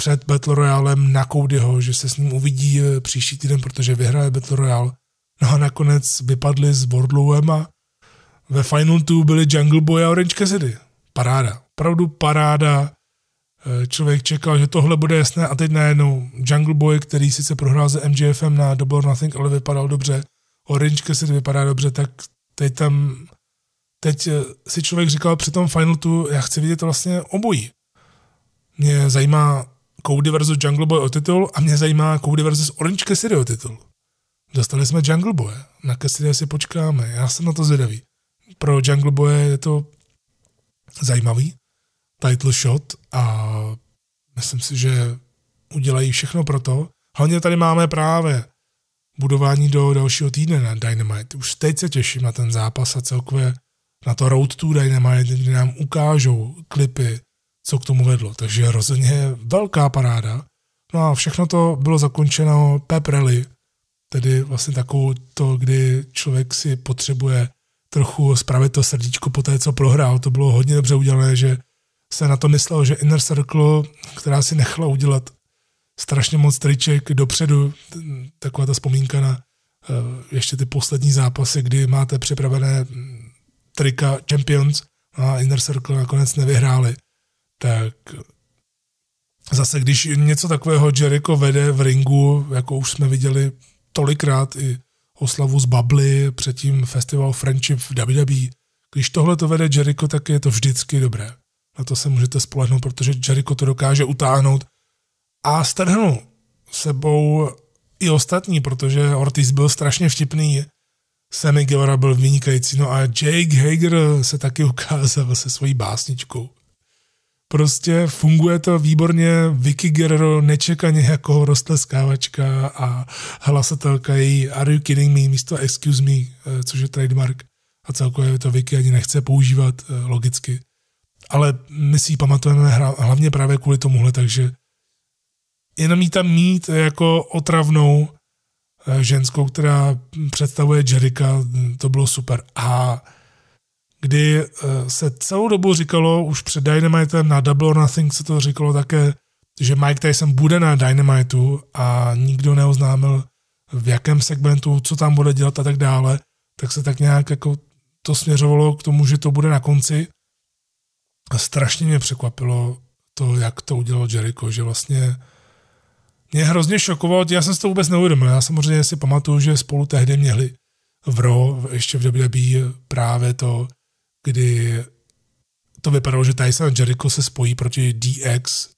před Battle Royalem na Codyho, že se s ním uvidí eh, příští týden, protože vyhraje Battle Royale. No a nakonec vypadli s Wardlowem a ve Final 2 byli Jungle Boy a Orange Cassidy. Paráda. Opravdu paráda. Eh, člověk čekal, že tohle bude jasné a teď najednou Jungle Boy, který sice prohrál se MJFem na Double or Nothing, ale vypadal dobře. Orange Cassidy vypadá dobře, tak teď tam teď eh, si člověk říkal při tom Final 2, já chci vidět vlastně obojí. Mě zajímá Cody versus Jungle Boy o titul a mě zajímá Cody versus Orange Cassidy o titul. Dostali jsme Jungle Boy, na Cassidy si počkáme, já jsem na to zvědavý. Pro Jungle Boy je to zajímavý title shot a myslím si, že udělají všechno pro to. Hlavně tady máme právě budování do dalšího týdne na Dynamite. Už teď se těším na ten zápas a celkově na to Road to Dynamite, kde nám ukážou klipy co k tomu vedlo. Takže rozhodně velká paráda. No a všechno to bylo zakončeno pep rally, tedy vlastně takovou to, kdy člověk si potřebuje trochu spravit to srdíčko po té, co prohrál. To bylo hodně dobře udělané, že se na to myslel, že Inner Circle, která si nechala udělat strašně moc triček dopředu, taková ta vzpomínka na uh, ještě ty poslední zápasy, kdy máte připravené trika Champions a Inner Circle nakonec nevyhráli tak zase když něco takového Jericho vede v ringu, jako už jsme viděli tolikrát i oslavu z Bably, předtím festival Friendship v WWE, když tohle to vede Jericho, tak je to vždycky dobré. Na to se můžete spolehnout, protože Jericho to dokáže utáhnout a strhnu sebou i ostatní, protože Ortiz byl strašně vtipný, Sammy Guevara byl vynikající, no a Jake Hager se taky ukázal se svojí básničkou. Prostě funguje to výborně, Vicky Guerrero nečekaně jako roztleskávačka a hlasatelka její Are you kidding me místo Excuse me, eh, což je trademark. A celkově to Vicky ani nechce používat eh, logicky. Ale my si ji pamatujeme hlavně právě kvůli tomuhle, takže jenom jí tam mít jako otravnou eh, ženskou, která představuje Jerika, to bylo super. A kdy eh, se celou dobu říkalo, už před Dynamitem na Double or Nothing se to říkalo také, že Mike Tyson bude na Dynamitu a nikdo neoznámil v jakém segmentu, co tam bude dělat a tak dále, tak se tak nějak jako to směřovalo k tomu, že to bude na konci. A strašně mě překvapilo to, jak to udělal Jericho, že vlastně mě hrozně šokovalo, já jsem si to vůbec neuvědomil, já samozřejmě si pamatuju, že spolu tehdy měli v RO, ještě v WWE právě to kdy to vypadalo, že Tyson a Jericho se spojí proti DX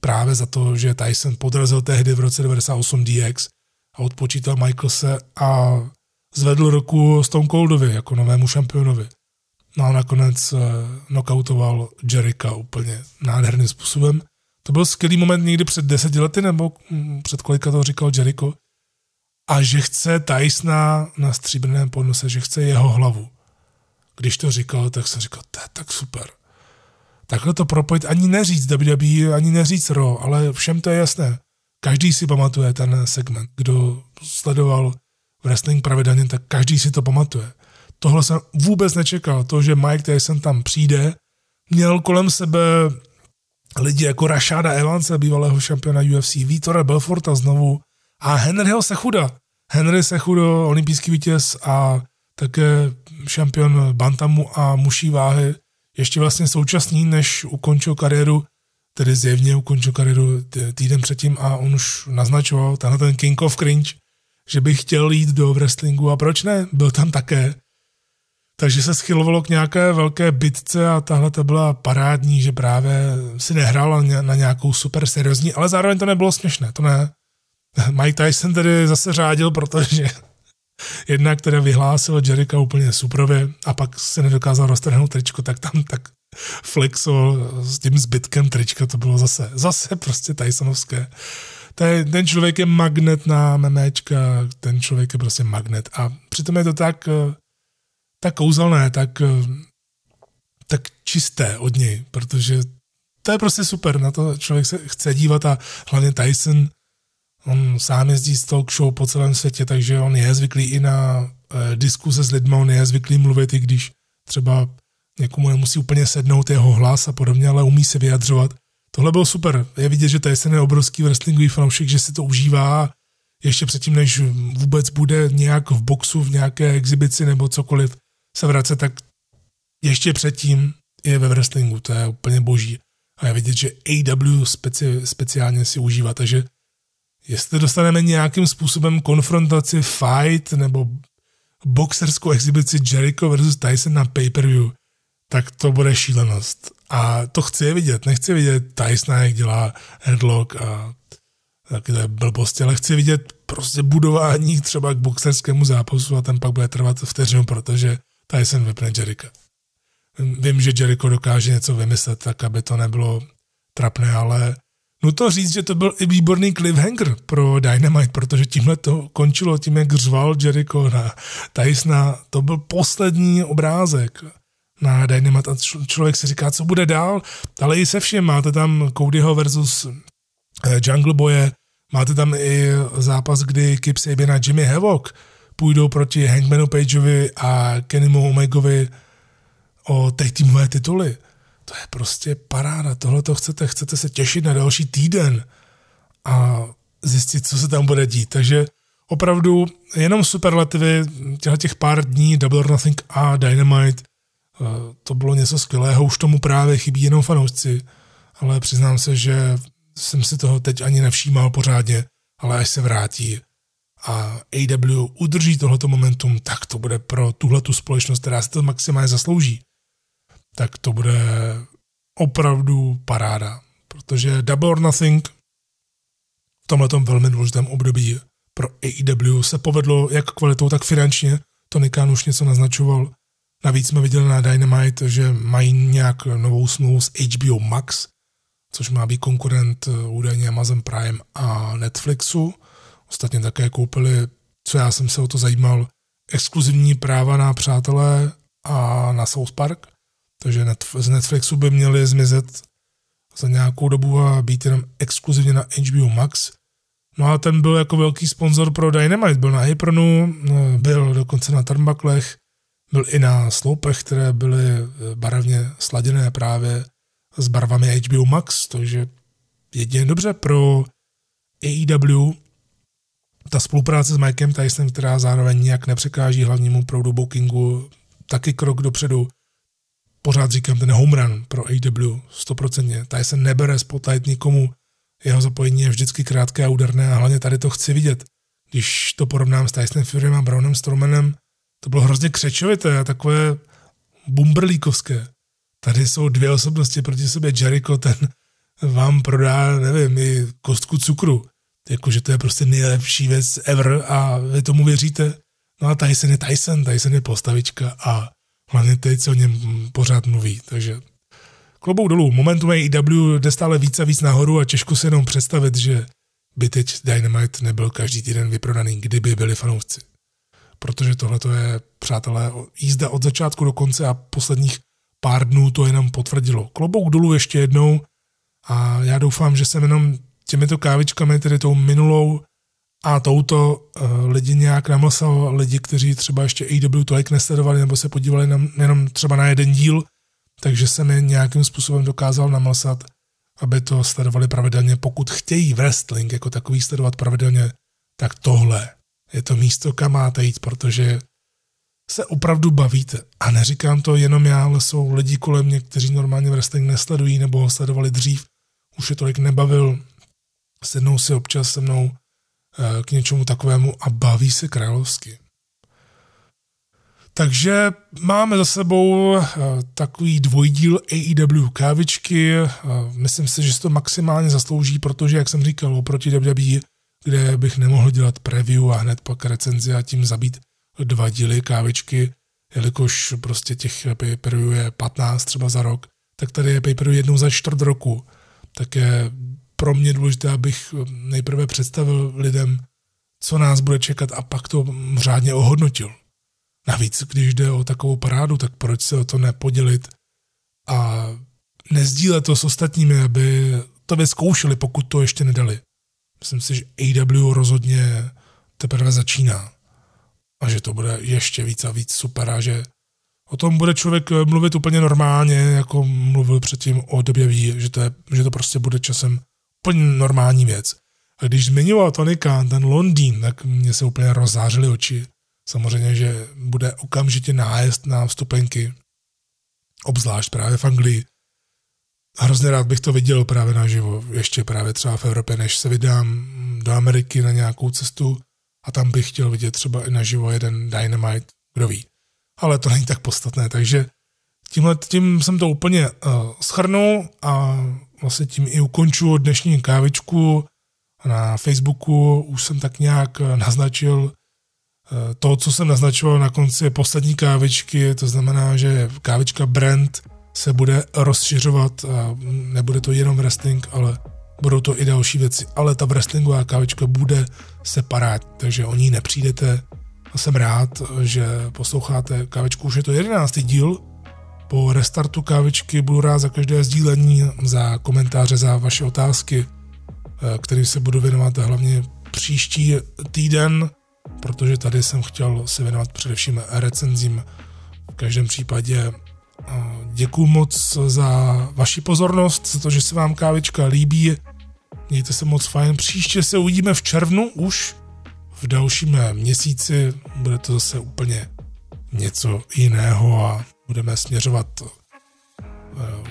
právě za to, že Tyson podrazil tehdy v roce 98 DX a odpočítal Michaelse a zvedl ruku Stone Coldovi jako novému šampionovi. No a nakonec uh, knockoutoval Jericho úplně nádherným způsobem. To byl skvělý moment někdy před deseti lety, nebo hm, před kolika to říkal Jericho. A že chce Tysona na stříbrném podnose, že chce jeho hlavu když to říkal, tak jsem říkal, to je tak super. takhle to propojit, ani neříct WWE, ani neříct Raw, ale všem to je jasné. Každý si pamatuje ten segment. Kdo sledoval wrestling pravidelně, tak každý si to pamatuje. Tohle jsem vůbec nečekal. To, že Mike Tyson tam přijde, měl kolem sebe lidi jako Rashada Evanse, bývalého šampiona UFC, Vítora Belforta znovu a Henryho Sechuda. Henry Sechudo, olympijský vítěz a také šampion Bantamu a muší váhy, ještě vlastně současný, než ukončil kariéru, tedy zjevně ukončil kariéru týden předtím a on už naznačoval, tenhle ten King of Cringe, že by chtěl jít do wrestlingu a proč ne, byl tam také. Takže se schylovalo k nějaké velké bitce a tahle to byla parádní, že právě si nehrál na nějakou super seriózní, ale zároveň to nebylo směšné, to ne. Mike Tyson tedy zase řádil, protože jednak teda vyhlásil Jerika úplně suprově a pak se nedokázal roztrhnout tričko, tak tam tak flexoval s tím zbytkem trička, to bylo zase, zase prostě Tysonovské. Ten, ten člověk je magnet na memečka, ten člověk je prostě magnet a přitom je to tak, tak kouzelné, tak, tak čisté od něj, protože to je prostě super, na to člověk se chce dívat a hlavně Tyson On sám jezdí z talk show po celém světě, takže on je zvyklý i na e, diskuse s lidmi, on je zvyklý mluvit, i když třeba někomu nemusí úplně sednout jeho hlas a podobně, ale umí se vyjadřovat. Tohle bylo super. Je vidět, že Tyson je obrovský wrestlingový fanoušek, že si to užívá ještě předtím, než vůbec bude nějak v boxu, v nějaké exibici nebo cokoliv se vracet, tak ještě předtím je ve wrestlingu. To je úplně boží. A je vidět, že AW speci, speciálně si užívá, takže jestli dostaneme nějakým způsobem konfrontaci, fight nebo boxerskou exhibici Jericho versus Tyson na pay-per-view, tak to bude šílenost. A to chci vidět. Nechci vidět Tysona, jak dělá headlock a takové blbosti, ale chci vidět prostě budování třeba k boxerskému zápasu a ten pak bude trvat vteřinu, protože Tyson vypne Jericho. Vím, že Jericho dokáže něco vymyslet tak, aby to nebylo trapné, ale Nutno říct, že to byl i výborný cliffhanger pro Dynamite, protože tímhle to končilo tím, jak řval Jericho na Tysona. To byl poslední obrázek na Dynamite a člověk si říká, co bude dál, ale i se všem máte tam Codyho versus eh, Jungle Boye, máte tam i zápas, kdy Kip Sabian a Jimmy Havoc půjdou proti Hangmanu Pageovi a Kennymu Omegovi o těch týmové tituly. To je prostě paráda, tohle to chcete, chcete se těšit na další týden a zjistit, co se tam bude dít. Takže opravdu jenom superlativy těchto těch pár dní Double or Nothing a Dynamite eh, to bylo něco skvělého, už tomu právě chybí jenom fanoušci, ale přiznám se, že jsem si toho teď ani nevšímal pořádně, ale až se vrátí a AW udrží tohleto momentum, tak to bude pro tuhletu společnost, která si to maximálně zaslouží tak to bude opravdu paráda. Protože Double or Nothing v tomhle velmi důležitém období pro AEW se povedlo jak kvalitou, tak finančně. Tony Khan už něco naznačoval. Navíc jsme viděli na Dynamite, že mají nějak novou smlouvu s HBO Max, což má být konkurent údajně Amazon Prime a Netflixu. Ostatně také koupili, co já jsem se o to zajímal, exkluzivní práva na Přátelé a na South Park. Takže z Netflixu by měli zmizet za nějakou dobu a být jenom exkluzivně na HBO Max. No a ten byl jako velký sponzor pro Dynamite, byl na Apronu, no, byl dokonce na turnbucklech, byl i na sloupech, které byly eh, barevně sladěné právě s barvami HBO Max, takže jedině dobře pro AEW ta spolupráce s Mikem Tysonem, která zároveň nějak nepřekáží hlavnímu proudu bookingu, taky krok dopředu pořád říkám, ten home run pro AW, stoprocentně. Tady se nebere spotlight nikomu, jeho zapojení je vždycky krátké a úderné a hlavně tady to chci vidět. Když to porovnám s Tysonem Furym a Brownem Strowmanem, to bylo hrozně křečovité a takové bumberlíkovské. Tady jsou dvě osobnosti proti sobě. Jericho, ten vám prodá, nevím, i kostku cukru. Jakože to je prostě nejlepší věc ever a vy tomu věříte. No a Tyson je Tyson, Tyson je postavička a Hlavně teď se o něm pořád mluví, takže klobou dolů. Momentum AEW jde stále víc a víc nahoru a těžko se jenom představit, že by teď Dynamite nebyl každý týden vyprodaný, kdyby byli fanoušci. Protože tohle je, přátelé, jízda od začátku do konce a posledních pár dnů to jenom potvrdilo. Klobouk dolů ještě jednou a já doufám, že jsem jenom těmito kávičkami, tedy tou minulou a touto uh, lidi nějak namlsal lidi, kteří třeba ještě AW tolik nesledovali nebo se podívali na, jenom třeba na jeden díl, takže jsem je nějakým způsobem dokázal namlsat, aby to sledovali pravidelně. Pokud chtějí wrestling jako takový sledovat pravidelně, tak tohle je to místo, kam máte jít, protože se opravdu bavíte. A neříkám to jenom já, ale jsou lidi kolem mě, kteří normálně wrestling nesledují nebo ho sledovali dřív, už je tolik nebavil, sednou si občas se mnou eh, k něčemu takovému a baví se královsky. Takže máme za sebou eh, takový dvojdíl AEW kávičky. Eh, myslím si, že se to maximálně zaslouží, protože, jak jsem říkal, oproti WWE, kde bych nemohl dělat preview a hned pak recenzi a tím zabít dva díly kávičky, jelikož prostě těch pay je 15 třeba za rok, tak tady je pay jednou za čtvrt roku. Tak je pro mě důležité, abych nejprve představil lidem, co nás bude čekat a pak to řádně ohodnotil. Navíc, když jde o takovou parádu, tak proč se o to nepodělit a nezdílet to s ostatními, aby to vyzkoušeli, pokud to ještě nedali. Myslím si, že AW rozhodně teprve začíná a že to bude ještě víc a víc super a že o tom bude člověk mluvit úplně normálně, jako mluvil předtím o době ví, že to, je, že to prostě bude časem úplně normální věc. A když zmiňoval Tony Khan, ten Londýn, tak mě se úplně rozzářily oči. Samozřejmě, že bude okamžitě nájezd na vstupenky, obzvlášť právě v Anglii. Hrozně rád bych to viděl právě naživo, ještě právě třeba v Evropě, než se vydám do Ameriky na nějakou cestu a tam bych chtěl vidět třeba i naživo jeden Dynamite, kdo ví. Ale to není tak podstatné, takže tímhle tím jsem to úplně uh, schrnul a vlastně tím i ukonču dnešní kávičku. Na Facebooku už jsem tak nějak naznačil eh, to, co jsem naznačoval na konci poslední kávičky, to znamená, že kávička brand se bude rozšiřovat a nebude to jenom wrestling, ale budou to i další věci. Ale ta wrestlingová kávička bude separát, takže o ní nepřijdete. A jsem rád, že posloucháte kávičku, už je to jedenáctý díl, po restartu kávičky budu rád za každé sdílení, za komentáře, za vaše otázky, eh, které se budu věnovat hlavně příští týden, protože tady jsem chtěl se věnovat především recenzím. V každém případě eh, děkuji moc za vaši pozornost, za to, že se vám kávička líbí. Mějte se moc fajn. Příště se uvidíme v červnu už. V dalším měsíci bude to zase úplně něco jiného a budeme směřovat eh,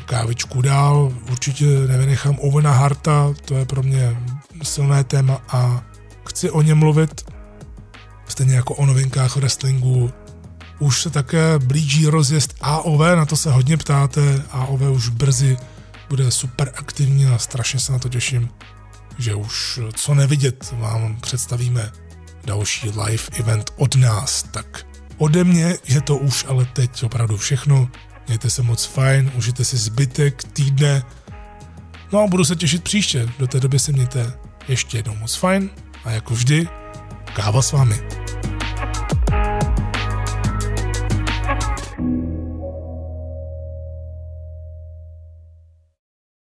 kávičku dál. Určitě nevynechám Ovena Harta, to je pro mě silné téma a chci o něm mluvit. Stejně jako o novinkách wrestlingu. Už se také blíží rozjezd AOV, na to se hodně ptáte. AOV už brzy bude super aktivní a strašně se na to těším, že už co nevidět vám představíme další live event od nás, tak Ode mě je to už ale teď opravdu všechno. Mějte se moc fajn, užijte si zbytek týdne. No a budu se těšit příště. Do té doby se mějte ještě jednou moc fajn a jako vždy, káva s vámi.